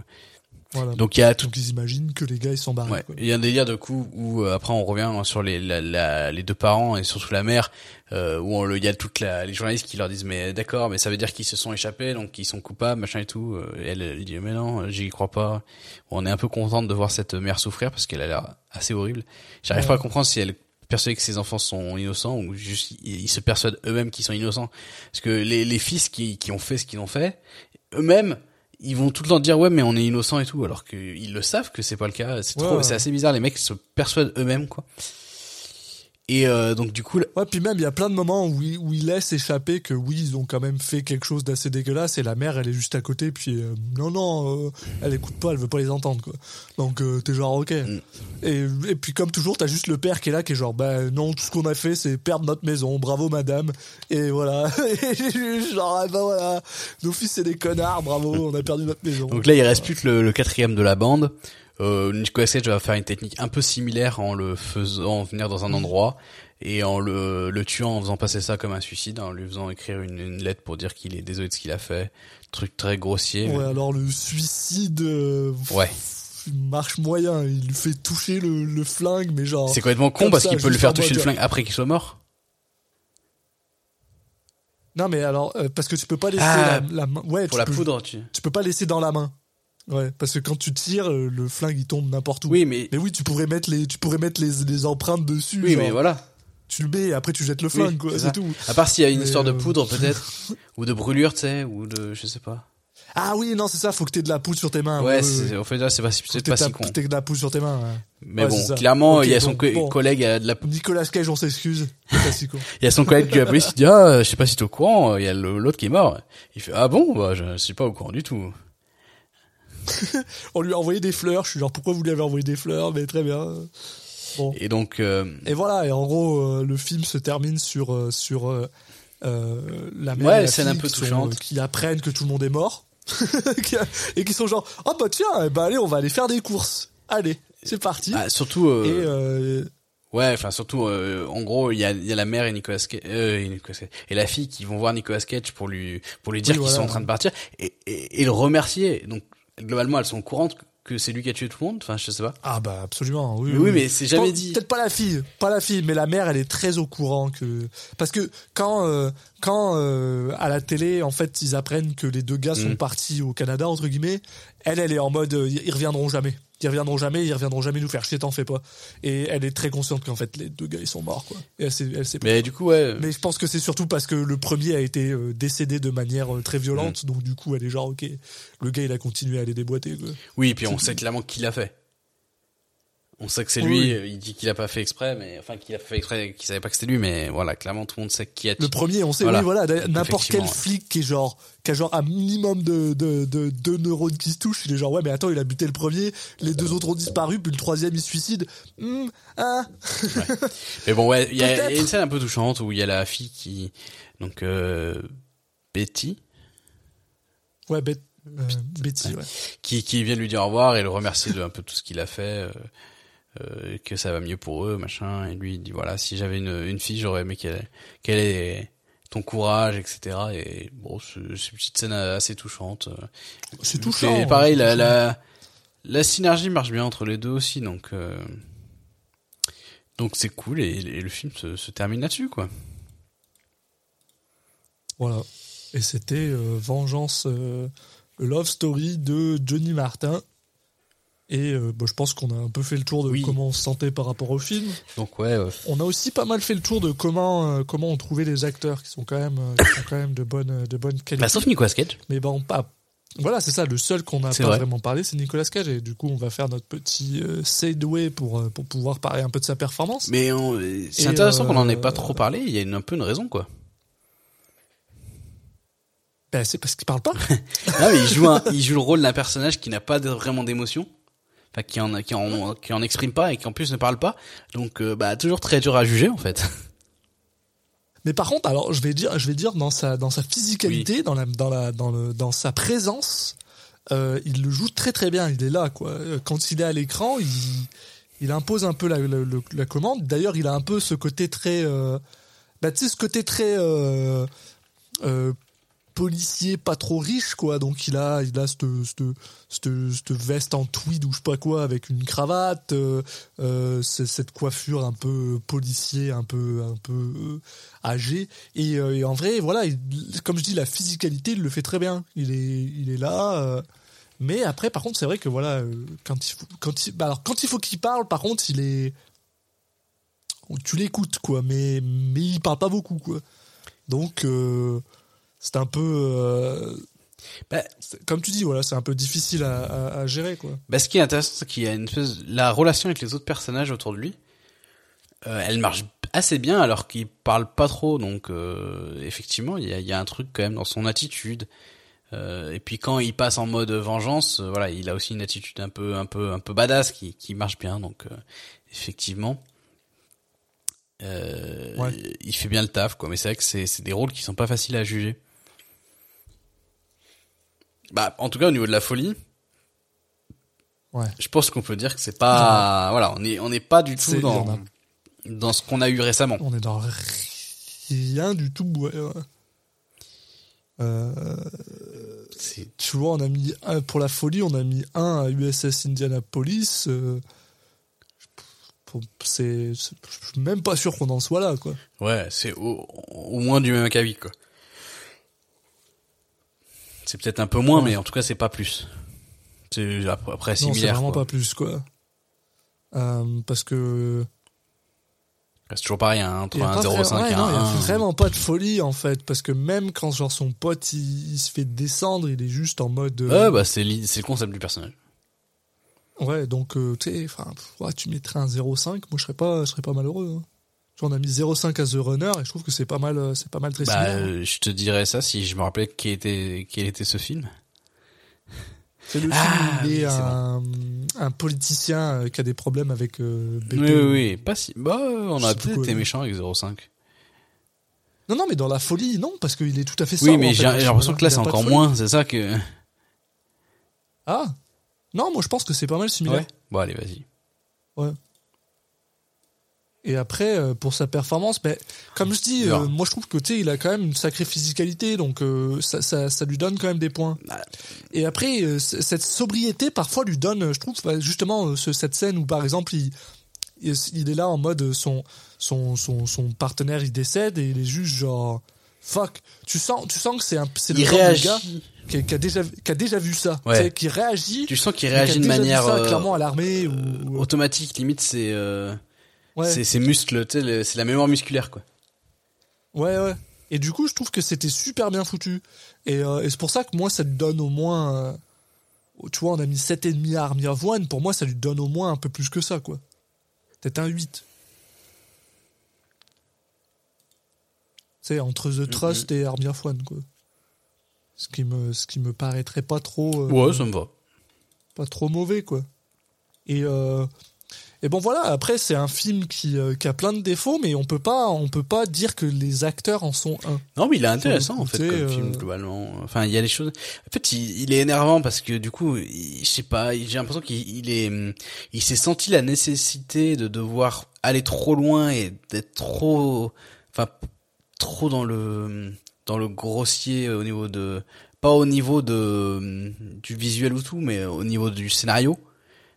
Voilà. Donc il y a tout. Donc ils imaginent que les gars ils sont barrés. Ouais. Il y a un délire de coup où euh, après on revient sur les la, la- les deux parents et surtout la mère euh, où on le il y a toutes la, les journalistes qui leur disent mais d'accord mais ça veut dire qu'ils se sont échappés donc ils sont coupables machin et tout Euh, et elle, elle dit mais non j'y crois pas on est un peu contente de voir cette mère souffrir parce qu'elle a l'air assez horrible j'arrive Ouais. pas à comprendre si elle est persuadée que ses enfants sont innocents ou juste ils ils se persuadent eux-mêmes qu'ils sont innocents parce que les, les fils qui, qui ont fait ce qu'ils ont fait eux-mêmes ils vont tout le temps dire ouais mais on est innocent et tout alors qu'ils le savent que c'est pas le cas. C'est Ouais, trop ouais. c'est assez bizarre. Les mecs se persuadent eux-mêmes quoi et euh, donc du coup là- Ouais, puis même il y a plein de moments où ils, où ils laissent échapper que oui, ils ont quand même fait quelque chose d'assez dégueulasse et la mère elle est juste à côté puis euh, non non, euh, elle écoute pas, elle veut pas les entendre quoi. Donc euh, t'es genre OK. Mm. Et, et puis comme toujours, t'as juste le père qui est là qui est genre bah non, tout ce qu'on a fait c'est perdre notre maison, bravo madame. Et voilà. [laughs] Et genre ah, bah voilà, nos fils c'est des connards, bravo, on a perdu notre maison. donc là il reste plus que le, le quatrième de la bande euh, Nicolas Cage va faire une technique un peu similaire en le faisant venir dans un endroit et en le, le tuant en faisant passer ça comme un suicide en lui faisant écrire une, une lettre pour dire qu'il est désolé de ce qu'il a fait truc très grossier Ouais, alors le suicide euh, Ouais. marche moyen, il lui fait toucher le, le flingue mais genre c'est complètement con parce qu'il peut juste faire toucher le flingue après qu'il soit mort Non mais alors euh, parce que tu peux pas laisser Ah, la, la main. Ouais, pour tu la peux, poudre tu Tu peux pas laisser dans la main. Ouais, parce que quand tu tires, euh, le flingue il tombe n'importe où. oui mais Mais oui, tu pourrais mettre les, tu pourrais mettre les, les empreintes dessus. oui genre, mais voilà Tu le mets et après tu jettes le Oui, flingue, quoi. c'est tout. À part s'il y a une Mais, histoire de euh, poudre [laughs] peut-être, ou de brûlure, tu sais, ou de, je sais pas. Ah oui, non, c'est ça. Faut que t'aies de la poudre sur tes mains. ouais, c'est, en fait là c'est pas, si- Faut que c'est pas si con. T'aies de la poudre sur tes mains. ouais. Mais Ouais, bon, clairement, il y a son donc, co- bon. collègue à de la, Nicolas Cage, on s'excuse. Pas si con. [laughs] il y a son collègue de la police qui dit ah, je sais pas si t'es au courant, il y a l'autre qui est mort. Il fait ah bon, bah je suis pas au courant du tout. [laughs] On lui a envoyé des fleurs. Je suis genre, pourquoi vous lui avez envoyé des fleurs? Mais très bien. Bon. Et donc, euh, Et voilà, et en gros, euh, le film se termine sur, euh, sur euh, la mère Ouais, et la scène un fille peu qui, sont, touchante. qui apprennent que tout le monde est mort. [laughs] Et qui sont genre, ah bah tiens, bah allez, on va aller faire des courses. Allez, c'est parti. ah, surtout, et ouais, enfin surtout, euh, en gros, il y a, il y a la mère et Nicolas Cage, euh, et Nicolas et la fille qui vont voir Nicolas Cage pour lui, pour lui dire Oui, qu'ils voilà. sont en train de partir et, et, et le remercier. Donc globalement, elles sont au courant que c'est lui qui a tué tout le monde. Enfin, je sais pas. ah bah absolument, oui. Mais oui, mais c'est jamais dit. Peut-être pas la fille, pas la fille, mais la mère, elle est très au courant que parce que quand euh, quand euh, à la télé, en fait, ils apprennent que les deux gars sont Mm. partis au Canada entre guillemets, elle, elle est en mode, euh, ils reviendront jamais, ils reviendront jamais, ils reviendront jamais nous faire chier, t'en fais pas. Et elle est très consciente qu'en fait les deux gars ils sont morts quoi. Et elle sait, elle sait pas. Mais du coup, ouais. Mais je pense que c'est surtout parce que le premier a été euh, décédé de manière euh, très Mm. violente, donc du coup elle est genre ok, le gars il a continué à les déboîter quoi. Oui, et puis on sait clairement qui l'a fait. On sait que c'est lui, oui. euh, il dit qu'il a pas fait exprès, mais enfin qu'il a fait exprès, qu'il savait pas que c'était lui, mais voilà, clairement tout le monde sait qui a Le premier, on sait, Voilà. oui, voilà, n'importe quel ouais. flic qui est genre, qui a genre un minimum de, de, de, deux neurones qui se touchent, il est genre, ouais, mais attends, il a buté le premier, les deux autres ont disparu, puis le troisième il se suicide. Hmm, ah, Mais bon, ouais, il y, a- y une scène un peu touchante où il y a la fille qui, donc euh, Betty, ouais, euh, Betty, ouais. qui, qui vient lui dire au revoir et le remercier de un peu tout ce qu'il a fait, euh, que ça va mieux pour eux, machin. Et lui il dit voilà, si j'avais une, une fille, j'aurais aimé qu'elle qu'elle ait ton courage, etc. Et bon, c'est une petite scène assez touchante. C'est touchant. Et pareil, la, la, la synergie marche bien entre les deux aussi, donc euh, donc c'est cool et, et le film se, se termine là-dessus, quoi. Voilà. Et c'était euh, Vengeance, Love Story de Johnny Martin. Et euh, bah, je pense qu'on a un peu fait le tour de Oui. comment on se sentait par rapport au film. Donc ouais, euh, On a aussi pas mal fait le tour de comment euh, comment on trouvait les acteurs qui sont quand même euh, qui sont quand même de bonne de bonne qualité. bah, sauf Nicolas Cage. Mais bon, pas. Voilà, c'est ça. Le seul qu'on n'a pas vrai. vraiment parlé, c'est Nicolas Cage. Et du coup, on va faire notre petit segway pour pour pouvoir parler un peu de sa performance. Mais c'est intéressant qu'on en ait pas trop parlé. Il y a une, un peu une raison, quoi. Ben, c'est parce qu'il parle pas. [laughs] Non, mais il joue un- il joue le rôle d'un personnage qui n'a pas de- vraiment d'émotion. Enfin, qui en, qui en, qui en exprime pas et qui en plus ne parle pas. Donc, euh, bah, toujours très dur à juger, en fait. [laughs] Mais par contre, alors je vais dire, je vais dire dans sa dans sa physicalité, dans la dans la dans le dans sa présence, euh, il le joue très très bien. Il est là quoi. Quand il est à l'écran, il il impose un peu la la, la- la commande. D'ailleurs, il a un peu ce côté très euh, bah tu sais ce côté très euh, euh, policier pas trop riche quoi. Donc il a il a cette cette cette, cette veste en tweed ou je sais pas quoi avec une cravate euh, euh, cette coiffure un peu policier un peu un peu euh, âgé. Et, euh, et en vrai voilà il- comme je dis la physicalité il le fait très bien. Il est il est là mais après par contre c'est vrai que voilà quand il faut quand il bah, alors quand il faut qu'il parle par contre il est tu l'écoutes quoi. Mais mais il parle pas beaucoup quoi. Donc c'est un peu euh, Bah, comme tu dis voilà c'est un peu difficile à, à, à gérer quoi Bah, ce qui est intéressant, c'est qu'il y a une espèce, la relation avec les autres personnages autour de lui, euh, elle marche assez bien alors qu'il parle pas trop. Donc, euh, effectivement, il y a, il y a un truc quand même dans son attitude. Et puis quand il passe en mode vengeance, voilà, il a aussi une attitude un peu, un peu, un peu badass qui, qui marche bien. Donc, effectivement, euh, Ouais. il fait bien le taf, quoi. Mais c'est vrai que c'est, c'est des rôles qui sont pas faciles à juger. Bah, en tout cas, au niveau de la folie, ouais je pense qu'on peut dire que c'est pas, voilà, on est, on n'est pas du tout dans, a- dans ce qu'on a eu récemment. on est dans rien du tout ouais. Euh, tu vois on a mis un pour la folie on a mis un à USS Indianapolis euh, c'est c'est- je suis même pas sûr qu'on en soit là quoi Ouais, c'est au, au moins du même acabit, quoi. C'est peut-être un peu moins, Ouais. mais en tout cas, c'est pas plus. C'est après, après non c'est similaire, vraiment quoi. pas plus quoi Euh, parce que C'est toujours pareil, hein, entre un pas 0,5 vrai- ouais, et non, un il y a 1. vraiment pas de folie en fait parce que même quand genre son pote il, il se fait descendre il est juste en mode euh, Ouais, bah, c'est le concept du personnage. ouais donc euh, tu sais ouais, tu mettrais un 0,5 moi je serais pas je serais pas malheureux hein. On a mis 0,5 à The Runner et je trouve que c'est pas mal euh, c'est pas mal très Bah, similaire. euh, je te dirais ça si je me rappelais qui était, quel était ce film. c'est le film ah, où il est oui, c'est un, un politicien euh, qui a des problèmes avec euh, BP. Oui, oui, oui, pas si. Bah, on a peut-être été méchant avec 0,5. non non mais dans la folie non parce qu'il est tout à fait Oui, mais j'ai l'impression que là, c'est encore moins, c'est ça que. ah non moi je pense que c'est pas mal similaire Ouais. Bon, allez, vas-y. Et après, euh, pour sa performance, ben, comme je dis, euh, moi je trouve que il a quand même une sacrée physicalité, donc euh, ça, ça, ça lui donne quand même des points. Bah. Et après, euh, cette sobriété parfois lui donne, euh, je trouve, bah, justement euh, ce- cette scène où par exemple il, il, est là en mode son, son, son, son partenaire il décède et il est juste genre fuck. Tu sens, tu sens que c'est un, c'est le réagit. gars qui, a- qui a déjà, qui a déjà vu ça, Ouais. qui réagit. Tu sens qu'il réagit de manière ça, clairement à l'armée ou- automatique, limite, c'est. euh, ouais. C'est ses muscles, c'est la mémoire musculaire, quoi. Ouais, ouais. Et du coup, je trouve que c'était super bien foutu. Et, euh, et c'est pour ça que moi, ça lui donne au moins. euh, tu vois, on a mis 7,5 à Army of One. Pour moi, ça lui donne au moins un peu plus que ça, quoi. Peut-être un 8. C'est entre Mm-hmm. The Trust et Army of One, quoi. Ce qui me, ce qui me paraîtrait pas trop. euh, Ouais, ça me va. pas trop mauvais quoi. Et et bon voilà, après c'est un film qui, euh, qui a plein de défauts, mais on peut pas on peut pas dire que les acteurs en sont un. Non, mais il est intéressant, en fait, comme euh, film, globalement. Enfin, il y a des choses. En fait, il, il est énervant parce que, du coup, il- je sais pas, j'ai l'impression qu'il il est, il s'est senti la nécessité de devoir aller trop loin et d'être trop, enfin, trop dans le, dans le grossier au niveau de, pas au niveau de, du visuel ou tout, mais au niveau du scénario.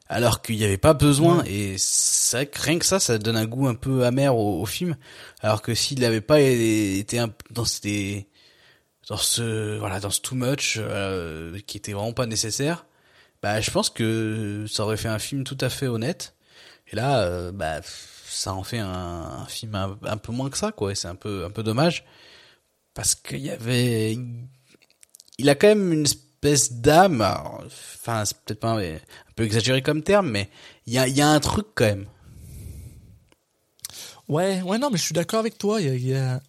Alors qu'il n'y avait pas besoin, et c'est vrai que rien que ça, ça donne un goût un peu amer au, au film. Alors que s'il n'avait pas été un- dans ces, dans ce, voilà, dans ce too much, euh, qui était vraiment pas nécessaire, bah, je pense que ça aurait fait un film tout à fait honnête. Et là, euh, bah, ça en fait un, un film un, un peu moins que ça, quoi. Et c'est un peu, un peu dommage. Parce qu'il y avait, il a quand même une espèce d'âme. Enfin, c'est peut-être pas un, un peu exagéré comme terme, mais il y a, il y a un truc quand même. Ouais, ouais non mais je suis d'accord avec toi. Il y a,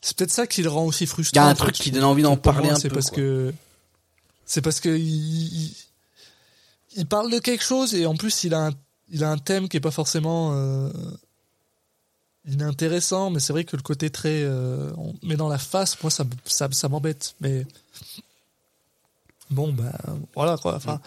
c'est peut-être ça qui le rend aussi Il y frustrant. a un truc qui donne envie d'en parler un c'est peu. parce quoi. que c'est parce que il, il, il parle de quelque chose et en plus il a un, il a un thème qui est pas forcément euh, inintéressant, mais c'est vrai que le côté très euh, on met dans la face, moi ça ça, ça m'embête. Mais bon ben voilà quoi. Enfin,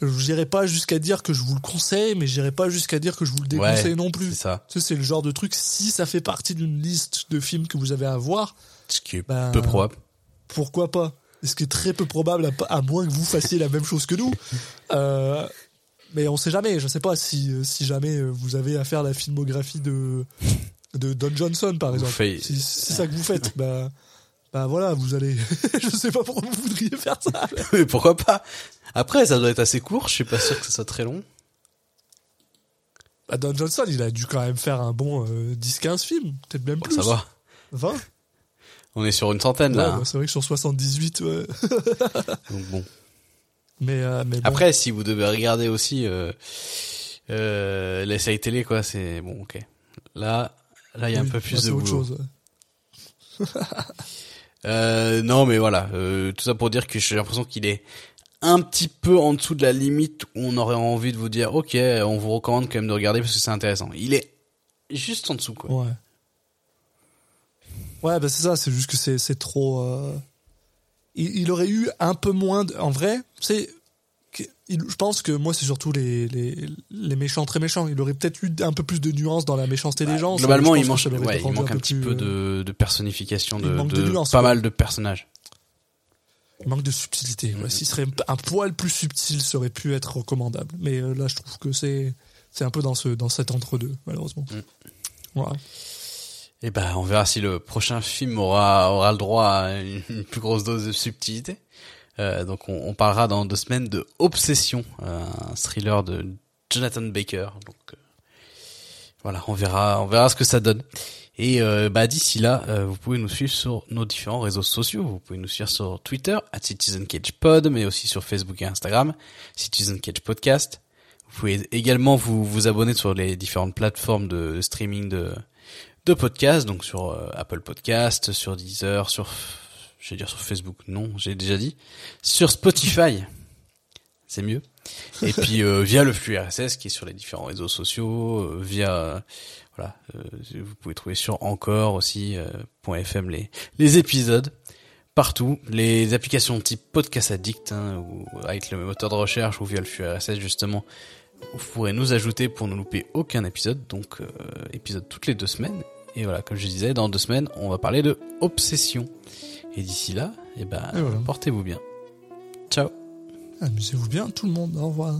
je n'irai pas jusqu'à dire que je vous le conseille, mais j'irai pas jusqu'à dire que je vous le déconseille Ouais, non plus. C'est ça. Tu sais, c'est le genre de truc. Si ça fait partie d'une liste de films que vous avez à voir, Ce qui est Ben, peu probable. pourquoi pas? Ce qui est très peu probable, à, à moins que vous fassiez la même chose que nous. [laughs] Euh, mais on sait jamais. Je sais pas si, si jamais vous avez à faire la filmographie de, de Don Johnson, par Vous exemple. si c'est ça que vous faites, bah, bah voilà, vous allez. [laughs] je sais pas pourquoi vous voudriez faire ça. [laughs] Mais pourquoi pas? Après, ça doit être assez court. Je suis pas sûr que ça soit très long. Bah, Don Johnson, il a dû quand même faire un bon euh, 10-15 films, peut-être même Bon, plus. ça va. 20 On est sur une centaine Ouais, là. bah, hein. C'est vrai que sur 78, ouais. [laughs] Donc bon. Mais, euh, mais bon. Après, si vous devez regarder aussi euh, euh, les séries télé, quoi, c'est bon, ok. Là, là, il y a Oui, un peu bah, plus c'est de autre boulot. chose. ouais. Euh, non, mais voilà, euh, tout ça pour dire que j'ai l'impression qu'il est un petit peu en dessous de la limite où on aurait envie de vous dire, ok, on vous recommande quand même de regarder parce que c'est intéressant. Il est juste en dessous, quoi. Ouais. Ouais, bah c'est ça, c'est juste que c'est, trop. euh, Il, il aurait eu un peu moins. De... En vrai, c'est. Il- Je pense que moi, c'est surtout les, les, les méchants très méchants. Il aurait peut-être eu un peu plus de nuances dans la méchanceté des gens. Globalement, il, l'aurait ouais, il manque un petit peu euh, de, de personnification, de, manque de de nuances, pas quoi. mal de personnages. Il manque de subtilité. Ouais. S'il serait un poil plus subtil, ça aurait pu être recommandable. Mais euh, là, je trouve que c'est, c'est un peu dans, ce, dans cet entre-deux, malheureusement. Mm. Voilà. Et ben, on verra si le prochain film aura aura le droit à une plus grosse dose de subtilité. Euh, donc, on, on parlera dans deux semaines de Obsession, un thriller de Jonathan Baker. Donc, euh, voilà, on verra, on verra ce que ça donne. Et euh, bah d'ici là, vous pouvez nous suivre sur nos différents réseaux sociaux. Vous pouvez nous suivre sur Twitter @CitizenCagePod, mais aussi sur Facebook et Instagram, Citizen Cage Podcast. Vous pouvez également vous vous abonner sur les différentes plateformes de streaming de de podcasts, donc sur Apple Podcast, sur Deezer, sur, je vais dire sur Facebook, non, j'ai déjà dit, sur Spotify, c'est mieux. Et puis euh, via le flux RSS qui est sur les différents réseaux sociaux, euh, via voilà, euh, vous pouvez trouver sur encore aussi .fm les les épisodes partout, les applications type Podcast Addict hein, ou avec le moteur de recherche ou via le flux RSS justement vous pourrez nous ajouter pour ne louper aucun épisode, donc épisode toutes les deux semaines. Et voilà, comme je disais, dans deux semaines, on va parler de obsession. Et d'ici là, eh ben, voilà. portez-vous bien. Ciao. Amusez-vous bien, tout le monde. Au revoir.